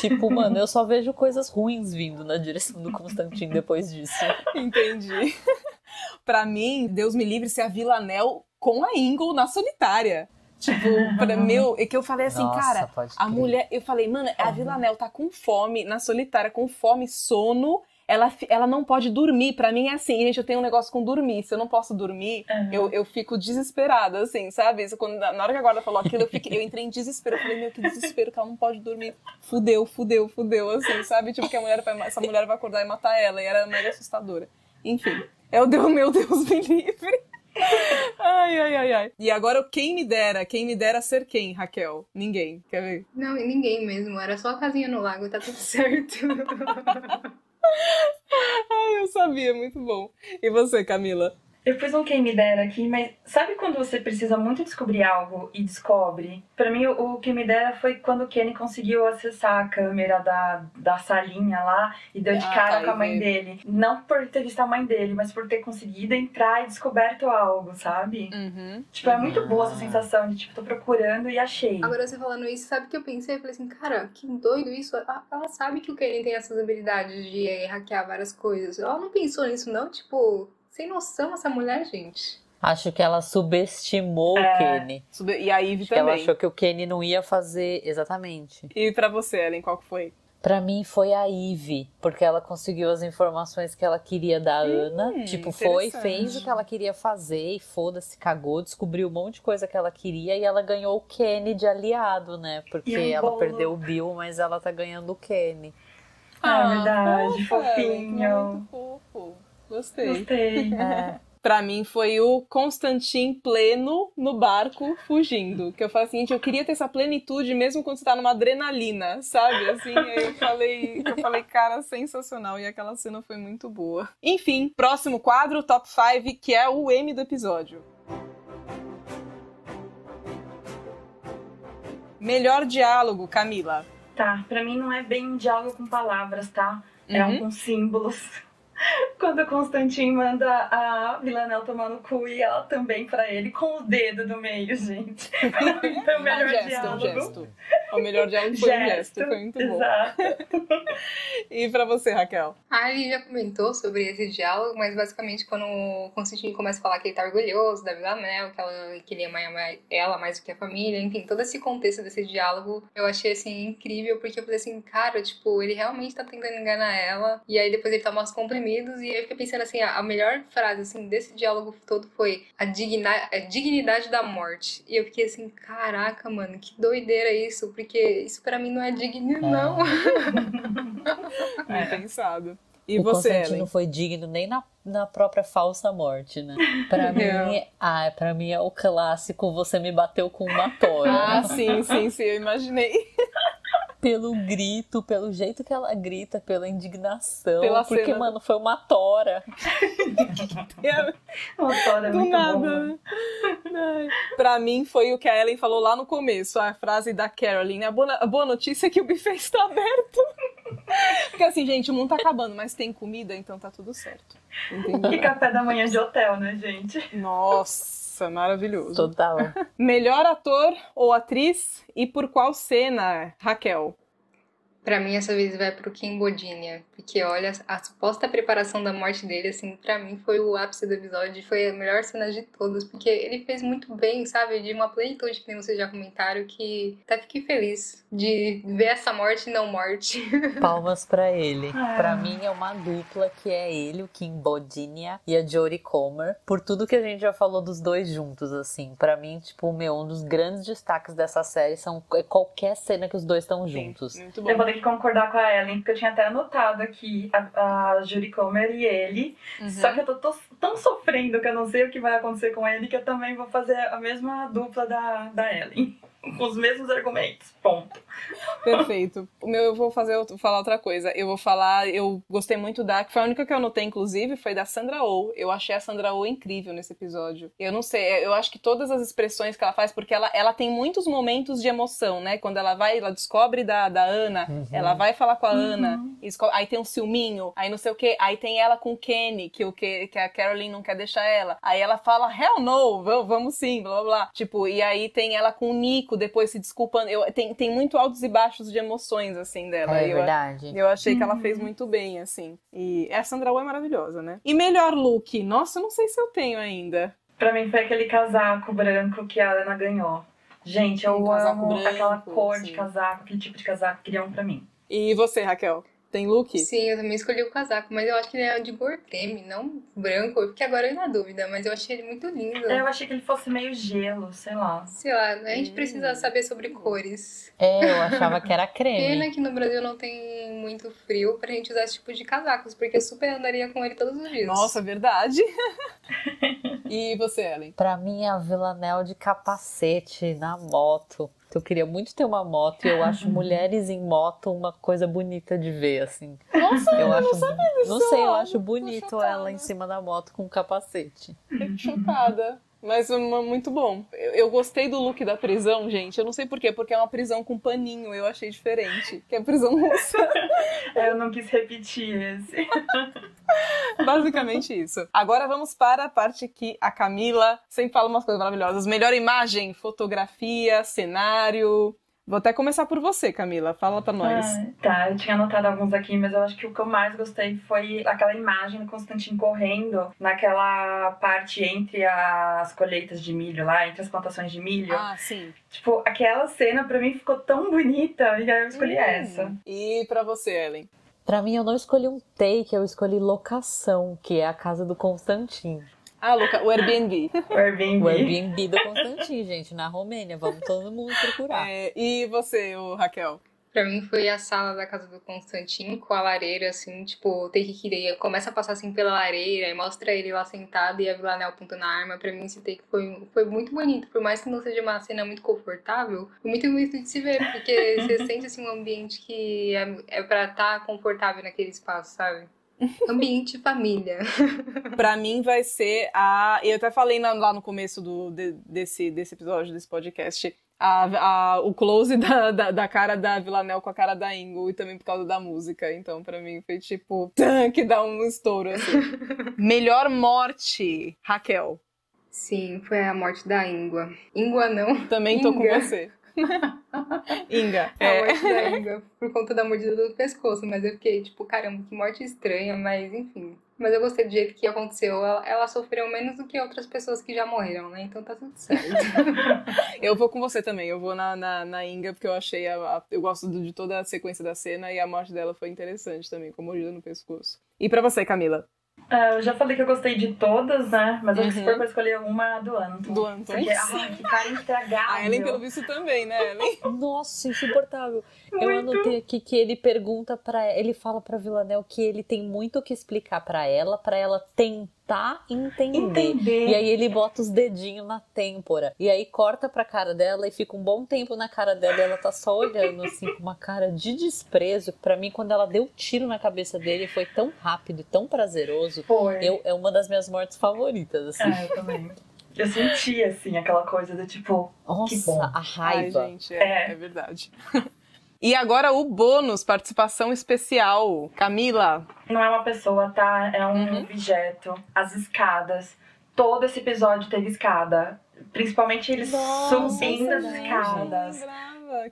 Tipo, mano, eu só vejo coisas ruins vindo na direção do Constantin depois disso. Entendi. pra mim, Deus me livre ser a Villanelle com a Ingle na solitária. Tipo, pra meu, é que eu falei assim, Nossa, cara, a mulher, eu falei, mano, a Villanelle tá com fome na solitária, com fome, sono, ela, ela não pode dormir. Pra mim é assim, gente, eu tenho um negócio com dormir. Se eu não posso dormir, Uhum. eu, eu fico desesperada, assim, sabe? Isso, quando, na hora que a guarda falou aquilo, eu, fiquei, eu entrei em desespero. Eu falei, meu, que desespero que ela não pode dormir. Fudeu, fudeu, fudeu, assim, sabe? Tipo, que a mulher vai, essa mulher vai acordar e matar ela. E era mega assustadora. Enfim, é o Deus, meu Deus me livre. Ai, ai, ai, ai. E agora, quem me dera? Quem me dera ser quem, Raquel? Ninguém. Quer ver? Não, ninguém mesmo, era só a casinha no lago, tá tudo certo. Ai, eu sabia, muito bom. E você, Camila? Eu fiz um quem me dera aqui, mas sabe quando você precisa muito descobrir algo e descobre? Pra mim, o, o quem me dera foi quando o Kenny conseguiu acessar a câmera da, da salinha lá e deu de Ah, cara tá, com a mãe dele. Não por ter visto a mãe dele, mas por ter conseguido entrar e descoberto algo, sabe? Uhum. Tipo, é muito boa essa sensação de, tipo, tô procurando e achei. Agora você falando isso, sabe o que eu pensei? Eu falei assim, cara, que doido isso. Ela ela sabe que o Kenny tem essas habilidades de eh, hackear várias coisas. Ela não pensou nisso, não? Tipo, sem noção essa mulher, gente. Acho que ela subestimou É. o Kenny. Sube- E a Ivy Acho que ela também. achou que o Kenny não ia fazer exatamente. E pra você, Ellen, qual que foi? Pra mim foi a Ivy, porque ela conseguiu as informações que ela queria da Ana. Tipo, foi, fez o que ela queria fazer e foda-se, cagou, descobriu um monte de coisa que ela queria e ela ganhou o Kenny de aliado, né? Porque um ela bolo. perdeu o Bill, mas ela tá ganhando o Kenny. Ah, verdade, fofa, fofinho. Ellen, Muito fofo. Gostei. Gostei. É. Pra mim foi o Constantin pleno no barco fugindo. Que eu falei assim, gente, eu queria ter essa plenitude mesmo quando você tá numa adrenalina, sabe? Assim, aí eu falei, eu falei, cara, sensacional. E aquela cena foi muito boa. Enfim, próximo quadro, top 5, que é o M do episódio. Melhor diálogo, Camila. Tá, pra mim não é bem um diálogo com palavras, tá? É um Uhum. com símbolos. Quando o Constantin manda a Villanelle tomar no cu e ela também pra ele, com o dedo no meio, gente. Então, o um melhor gesto, um diálogo. gesto. O melhor diálogo foi um gesto, foi muito bom. Exato. E pra você, Raquel? A Ali já comentou sobre esse diálogo, mas basicamente quando o Constantino começa a falar que ele tá orgulhoso da Villanelle, que ela queria mais, ela mais do que a família, enfim, todo esse contexto desse diálogo eu achei assim incrível, porque eu falei assim, cara, tipo, ele realmente tá tentando enganar ela, e aí depois ele toma os comprimidos, e aí eu fiquei pensando assim, a, melhor frase assim desse diálogo todo foi a, digna, a dignidade da morte. E eu fiquei assim, caraca, mano, que doideira isso, porque isso pra mim não é digno, não. Bem pensado. E o você, Constantino Ellen? foi digno nem na, na própria falsa morte, né? Pra mim, ah, pra mim é o clássico você me bateu com uma tora. Ah, sim, sim, sim, eu imaginei. pelo grito, pelo jeito que ela grita, pela indignação. Pela porque, cena. mano, foi uma tora. Uma história Do muito nada. boa. né? Ai. Pra mim foi o que a Ellen falou lá no começo, a frase da Caroline. A boa, a boa notícia é que o buffet está aberto. Porque assim, gente, o mundo tá acabando, mas tem comida, então tá tudo certo. Entendeu? Que café da manhã de hotel, né, gente? Nossa, maravilhoso. Total. Melhor ator ou atriz e por qual cena, Raquel? Pra mim, essa vez vai pro Kim Bodinha. Porque, olha, a suposta preparação da morte dele, assim, pra mim foi o ápice do episódio. Foi a melhor cena de todas. Porque ele fez muito bem, sabe? De uma plenitude, que nem vocês já comentaram, que até fiquei feliz de ver essa morte e não morte. Palmas pra ele. Ah. Pra mim é uma dupla que é ele, o Kim Bodinha e a Jodie Comer. Por tudo que a gente já falou dos dois juntos, assim. Pra mim, tipo, meu, um dos grandes destaques dessa série são é qualquer cena que os dois estão juntos. Muito bom. Concordar com a Ellen, porque eu tinha até anotado aqui a, a Judy Comer e ele. Uhum. Só que eu tô, tô tão sofrendo que eu não sei o que vai acontecer com ele, que eu também vou fazer a mesma dupla da, da Ellen. Com os mesmos argumentos. Ponto. Perfeito. O meu eu vou fazer outro- falar outra coisa. Eu vou falar, eu gostei muito da, que foi a única que eu anotei inclusive, foi da Sandra Oh. Eu achei a Sandra Oh incrível nesse episódio. Eu não sei, eu acho que todas as expressões que ela faz, porque ela, ela tem muitos momentos de emoção, né? Quando ela vai, ela descobre da, da Ana, Uhum. ela vai falar com a Ana, e descobre- aí tem um ciúminho, aí não sei o que, aí tem ela com o Kenny, que o que, que a Caroline não quer deixar ela. Aí ela fala, hell no, vamos, vamos sim, blá blá blá. Tipo, e aí tem ela com o Nico, depois se desculpando. Eu, tem, tem muito altos e baixos de emoções, assim, dela. É eu, verdade. eu achei que ela fez muito bem, assim. E a Sandra Oh é maravilhosa, né? E melhor look? Nossa, eu não sei se eu tenho ainda. Pra mim foi aquele casaco branco que a Ana ganhou. Gente, eu Um amo branco, aquela cor sim. de casaco, aquele tipo de casaco que criam pra mim. E você, Raquel? Tem look? Sim, eu também escolhi o casaco, mas eu acho que ele é de Gorteme, não branco, porque agora eu na dúvida, mas eu achei ele muito lindo. Eu achei que ele fosse meio gelo, sei lá. Sei lá, a gente Hum. precisa saber sobre cores. É, eu achava que era creme. Pena que no Brasil não tem muito frio pra gente usar esse tipo de casacos, porque eu super andaria com ele todos os dias. Nossa, verdade. e você, Ellen? Pra mim, a Villanelle de capacete na moto. Eu queria muito ter uma moto e eu acho mulheres em moto uma coisa bonita de ver, assim. Nossa, Eu acho, não sei, eu acho bonito ela em cima da moto com capacete. Fico chocada. Mas uma- muito bom. Eu, eu gostei do look da prisão, gente. Eu não sei porquê, porque é uma prisão com paninho. Eu achei diferente. Que é prisão russa. Eu não quis repetir esse. Basicamente isso. Agora vamos para a parte que a Camila sempre fala umas coisas maravilhosas. Melhor imagem, fotografia, cenário. Vou até começar por você, Camila. Fala pra nós. Ah, tá, eu tinha anotado alguns aqui, mas eu acho que o que eu mais gostei foi aquela imagem do Constantin correndo naquela parte entre as colheitas de milho lá, entre as plantações de milho. Ah, sim. Tipo, aquela cena pra mim ficou tão bonita e aí eu escolhi Hum. essa. E pra você, Ellen? Pra mim, eu não escolhi um take, eu escolhi locação, que é a casa do Constantin. Ah, Luca, o Airbnb. O Airbnb. O Airbnb do Constantin, gente, na Romênia. Vamos todo mundo procurar. É, e você, o Raquel? Pra mim foi a sala da casa do Constantin com a lareira, assim, tipo, take que daí começa a passar assim pela lareira e mostra ele lá sentado e a Villanelle apontando a arma. Pra mim esse take foi, foi muito bonito, por mais que não seja uma cena muito confortável, foi muito bonito de se ver, porque você sente assim um ambiente que é, é pra estar confortável naquele espaço, sabe? Ambiente família. Pra mim vai ser a. Eu até falei lá no começo do, de- desse, desse episódio, desse podcast. A, a- o close da, da, da cara da Villanelle com a cara da Ingo e também por causa da música. Então, pra mim, foi tipo, tan, que dá um estouro assim. Melhor morte, Raquel. Sim, foi a morte da Ingua. Ingua não. Também tô com Inga. você. Inga. A É, morte da Inga por conta da mordida do pescoço, mas eu fiquei tipo, caramba, que morte estranha, mas enfim. Mas eu gostei do jeito que aconteceu. Ela, ela sofreu menos do que outras pessoas que já morreram, né? Então tá tudo certo. eu vou com você também. Eu vou na, na, na Inga, porque eu achei. A, a- eu gosto de toda a sequência da cena e a morte dela foi interessante também, com a mordida no pescoço. E pra você, Camila? Ah, eu já falei que eu gostei de todas, né? Mas acho que se Uhum. for pra escolher uma do Anton. Do Anton. Porque, ai, que cara estragável. A Ellen, pelo visto, também, né, Ellen? Nossa, insuportável. Eu Muito. anotei aqui que ele pergunta para ele fala pra Villanelle que ele tem muito o que explicar pra ela, pra ela tentar entender. Entender. E aí ele bota os dedinhos na têmpora. E aí corta pra cara dela e fica um bom tempo na cara dela e ela tá só olhando assim com uma cara de desprezo. Pra mim, quando ela deu o tiro na cabeça dele, foi tão rápido e tão prazeroso. Foi. Eu, é uma das minhas mortes favoritas, assim. Ah, eu também. Eu senti, assim, aquela coisa do tipo, Nossa, bom. a raiva. Ai, gente, é, É. é verdade. E agora o bônus, participação especial. Camila, não é uma pessoa, tá? É um Uhum. objeto. As escadas. Todo esse episódio teve escada. Principalmente eles Nossa, subindo as verdade. escadas.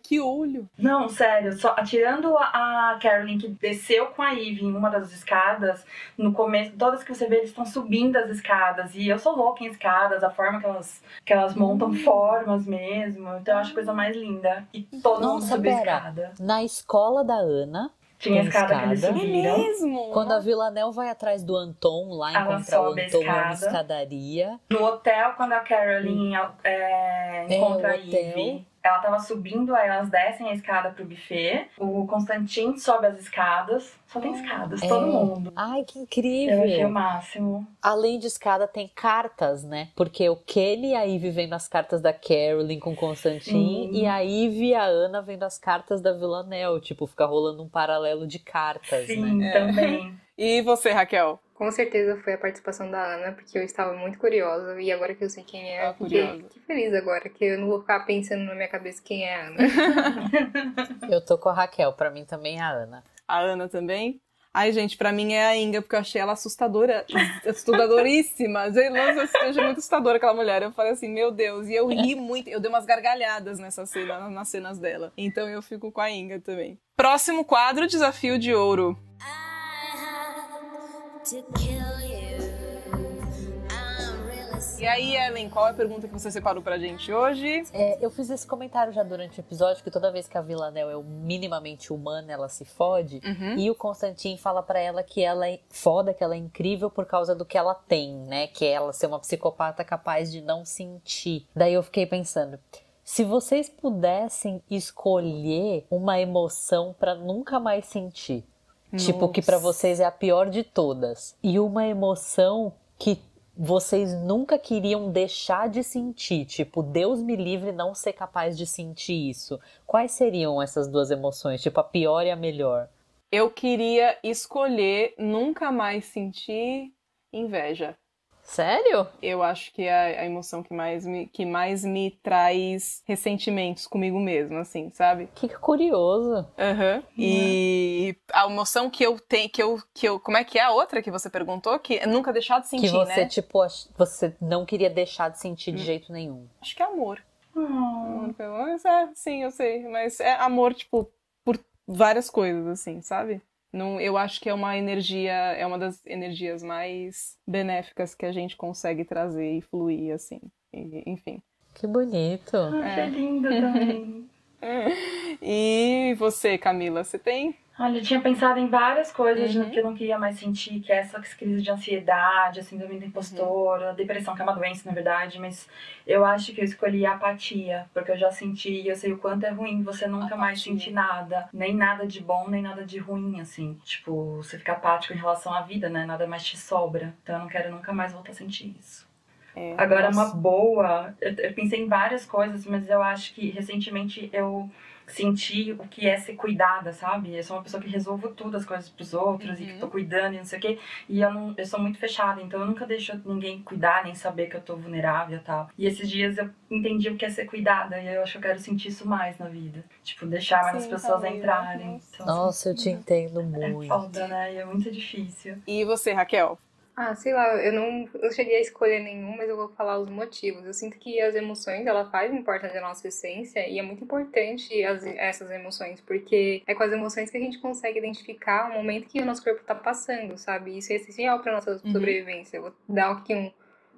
Que olho. Não, sério, só tirando a, Carolyn que desceu com a Eve em uma das escadas, no começo, todas que você vê, eles estão subindo as escadas. E eu sou louca em escadas, a forma que elas, que elas montam Hum. formas mesmo. Então eu acho a coisa mais linda. E todo mundo Nossa, a pera. escada. Na escola da Ana, Tinha Tem escada, que eles escada. subiram. mesmo? Quando a Villanelle vai atrás do Anton lá Ela encontrar o sobe a Anton na escada. escadaria. No hotel, quando a Carolyn é, encontra o a hotel. Ela tava subindo, aí elas descem a escada pro buffet. O Constantin sobe as escadas. Só tem escadas, É. todo mundo. Ai, que Eu achei o incrível! máximo. Além de escada, tem cartas, né? Porque o Kelly e a Ivy vendo as cartas da Carolyn com o Constantin Sim. e a Ivy e a Ana vendo as cartas da Villanelle. Tipo, fica rolando um paralelo de cartas, Sim, né? também. E você, Raquel? Com certeza foi a participação da Ana, porque eu estava muito curiosa. E agora que eu sei quem é, Ah, eu fiquei, feliz agora, que eu não vou ficar pensando na minha cabeça quem é a Ana. Eu tô com a Raquel, pra mim também é a Ana. A Ana também? Ai, gente, pra mim é a Inga, porque eu achei ela assustadora, assustadoríssima. Eu achei muito assustadora aquela mulher. Eu falei assim, meu Deus. E eu ri muito, eu dei umas gargalhadas nessa cena, nas cenas dela. Então eu fico com a Inga também. Próximo quadro, Desafio de Ouro. to E aí, Ellen, qual é a pergunta que você separou pra gente hoje? É, eu fiz esse comentário já durante o episódio, que toda vez que a Villanelle é minimamente humana, ela se fode. Uhum. E o Constantin fala pra ela que ela é foda, que ela é incrível por causa do que ela tem, né? Que é ela ser uma psicopata capaz de não sentir. Daí eu fiquei pensando, se vocês pudessem escolher uma emoção pra nunca mais sentir, tipo que pra Nossa. vocês é a pior de todas, e uma emoção que vocês nunca queriam deixar de sentir, tipo, Deus me livre não ser capaz de sentir isso. Quais seriam essas duas emoções, tipo a pior e a melhor? Eu queria escolher nunca mais sentir inveja. Sério? Eu acho que é a emoção que mais me, que mais me traz ressentimentos comigo mesma, assim, sabe? Que curioso. Aham. E a emoção que eu tenho, que eu, que eu. Como é que é a outra que você perguntou? Que é nunca deixar de sentir, que você, né? tipo, você não queria deixar de sentir de Hum. jeito nenhum. Acho que é amor. Hum. Amor é, sim, eu sei. Mas é amor, tipo, por várias coisas, assim, sabe? Não, eu acho que é uma energia, é uma das energias mais benéficas que a gente consegue trazer e fluir, assim. E, enfim. Que bonito. Ah, que É. lindo também. E você, Camila, você tem? Olha, eu tinha pensado em várias coisas Uhum. que eu não queria mais sentir, que é essa crise de ansiedade, a síndrome do impostor, a depressão, que é uma doença, na verdade, mas eu acho que eu escolhi a apatia, porque eu já senti e eu sei o quanto é ruim você nunca mais Apatia. sentir nada, nem nada de bom, nem nada de ruim, assim. Tipo, você fica apático em relação à vida, né? Nada mais te sobra. Então eu não quero nunca mais voltar a sentir isso. É, Agora, nossa. uma boa. Eu, eu pensei em várias coisas, mas eu acho que recentemente eu senti o que é ser cuidada, sabe? Eu sou uma pessoa que resolvo tudo, as coisas pros outros e que Uhum. tô cuidando e não sei o quê. E eu, não, eu sou muito fechada, então eu nunca deixo ninguém cuidar, nem saber que eu tô vulnerável e tal. E esses dias eu entendi o que é ser cuidada e eu acho que eu quero sentir isso mais na vida. Tipo, deixar mais as Sim, pessoas Camila, entrarem. nossa. Então, Nossa, eu te entendo É muito. foda, né? E é muito difícil. E você, Raquel? Ah, sei lá, eu não, eu cheguei a escolher nenhum, mas eu vou falar os motivos. Eu sinto que as emoções, ela fazem parte da nossa essência e é muito importante as, essas emoções, porque é com as emoções que a gente consegue identificar o momento que o nosso corpo tá passando, sabe? Isso é essencial pra nossa Uhum. sobrevivência. Eu vou dar aqui um,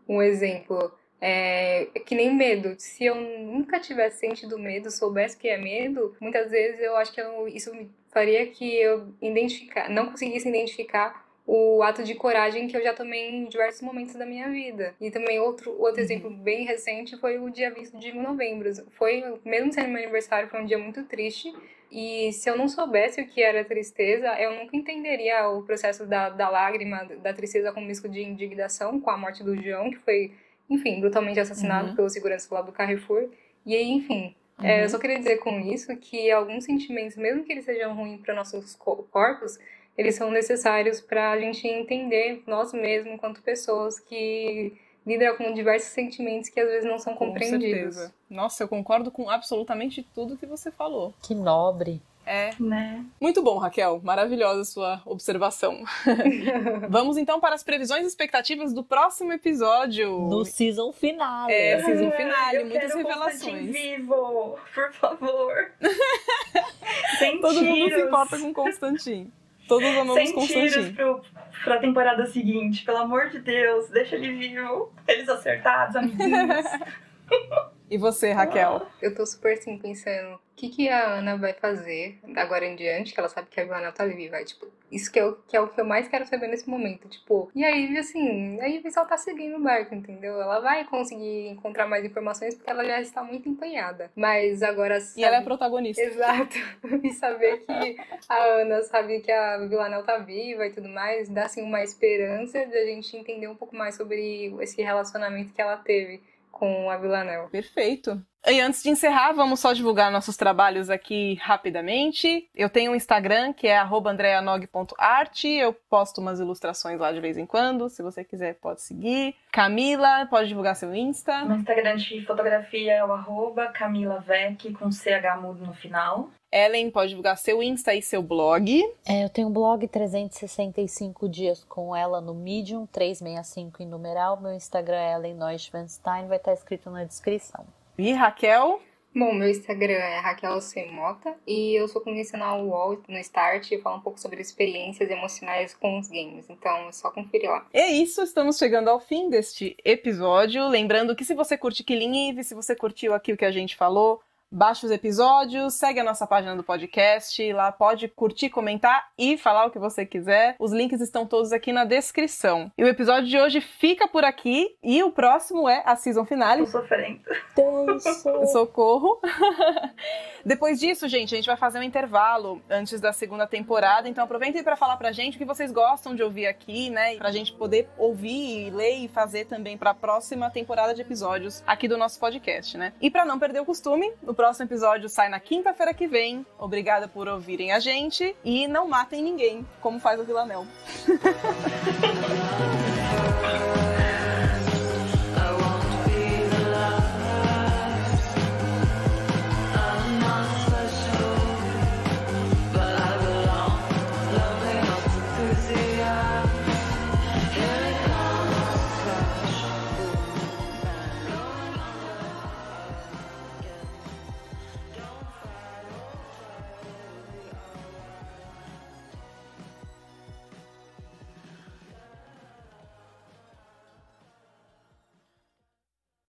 um exemplo. É, que nem medo. Se eu nunca tivesse sentido medo, soubesse que é medo, muitas vezes eu acho que eu- isso me faria que eu identificar, não conseguisse identificar o ato de coragem que eu já tomei em diversos momentos da minha vida. E também outro, outro exemplo bem recente foi o dia 20 de novembro. Foi, mesmo sendo meu aniversário, foi um dia muito triste. E se eu não soubesse o que era tristeza, eu nunca entenderia o processo da, da lágrima, da tristeza com risco de indignação com a morte do João, que foi, enfim, brutalmente assassinado Uhum. pelo segurança lá do Carrefour. E aí, enfim, é, eu só queria dizer com isso que alguns sentimentos, mesmo que eles sejam ruins para nossos co- corpos, eles são necessários para a gente entender nós mesmos enquanto pessoas que lidam com diversos sentimentos que às vezes não são Com compreendidos. certeza. Nossa, eu concordo com absolutamente tudo que você falou. Que nobre. É. Né? Muito bom, Raquel. Maravilhosa sua observação. Vamos então para as previsões e expectativas do próximo episódio. No season final. É, season finale, eu muitas quero revelações. Vivo, por favor. Sem Todo mundo se tiros. importa com Constantin. Todos amamos Sem tiros pro, pra temporada seguinte. Pelo amor de Deus, deixa ele vivo. Eles acertados, amiguinhos. E você, Raquel? Eu tô super assim pensando, o que, que a Ana vai fazer da agora em diante, que ela sabe que a Ivana tá viva. Vai, tipo, isso que é, o, que é o que eu mais quero saber nesse momento. Tipo, e aí, assim, a Ivy só tá seguindo o barco, entendeu? Ela vai conseguir encontrar mais informações porque ela já está muito empenhada. Mas agora. E ela é sabe- protagonista. Exato. E saber que a Ana sabe que a Villanelle tá viva e tudo mais, dá assim uma esperança de a gente entender um pouco mais sobre esse relacionamento que ela teve com a Villanelle. Perfeito. E antes de encerrar, vamos só divulgar nossos trabalhos aqui rapidamente. Eu tenho um Instagram que é andreanog.art. Eu posto umas ilustrações lá de vez em quando. Se você quiser, pode seguir. Camila, pode divulgar seu Insta. No Instagram de fotografia é o arroba Camila Vec com CH mudo no final. Ellen, pode divulgar seu Insta e seu blog. É, eu tenho um blog 365 dias com ela no Medium, 365 em numeral. Meu Instagram é Ellen Neuschwanstein, vai estar escrito na descrição. E Raquel, Bom, meu Instagram é Raquel C. Mota e eu sou na UOL, no Start, e falo um pouco sobre experiências emocionais com os games. Então é só conferir lá. É isso, estamos chegando ao fim deste episódio. Lembrando que se você curte Killing Eve, se você curtiu aqui o que a gente falou, baixa os episódios, segue a nossa página do podcast, lá pode curtir, comentar e falar o que você quiser. Os links estão todos aqui na descrição. E o episódio de hoje fica por aqui e o próximo é a season finale. Tô sofrendo. Socorro. Depois disso, gente, a gente vai fazer um intervalo antes da segunda temporada. Então aproveitem para falar pra gente o que vocês gostam de ouvir aqui, né? Pra gente poder ouvir, ler e fazer também pra próxima temporada de episódios aqui do nosso podcast, né? E pra não perder o costume, o próximo episódio sai na quinta-feira que vem. Obrigada por ouvirem a gente e não matem ninguém, como faz o Vilanel.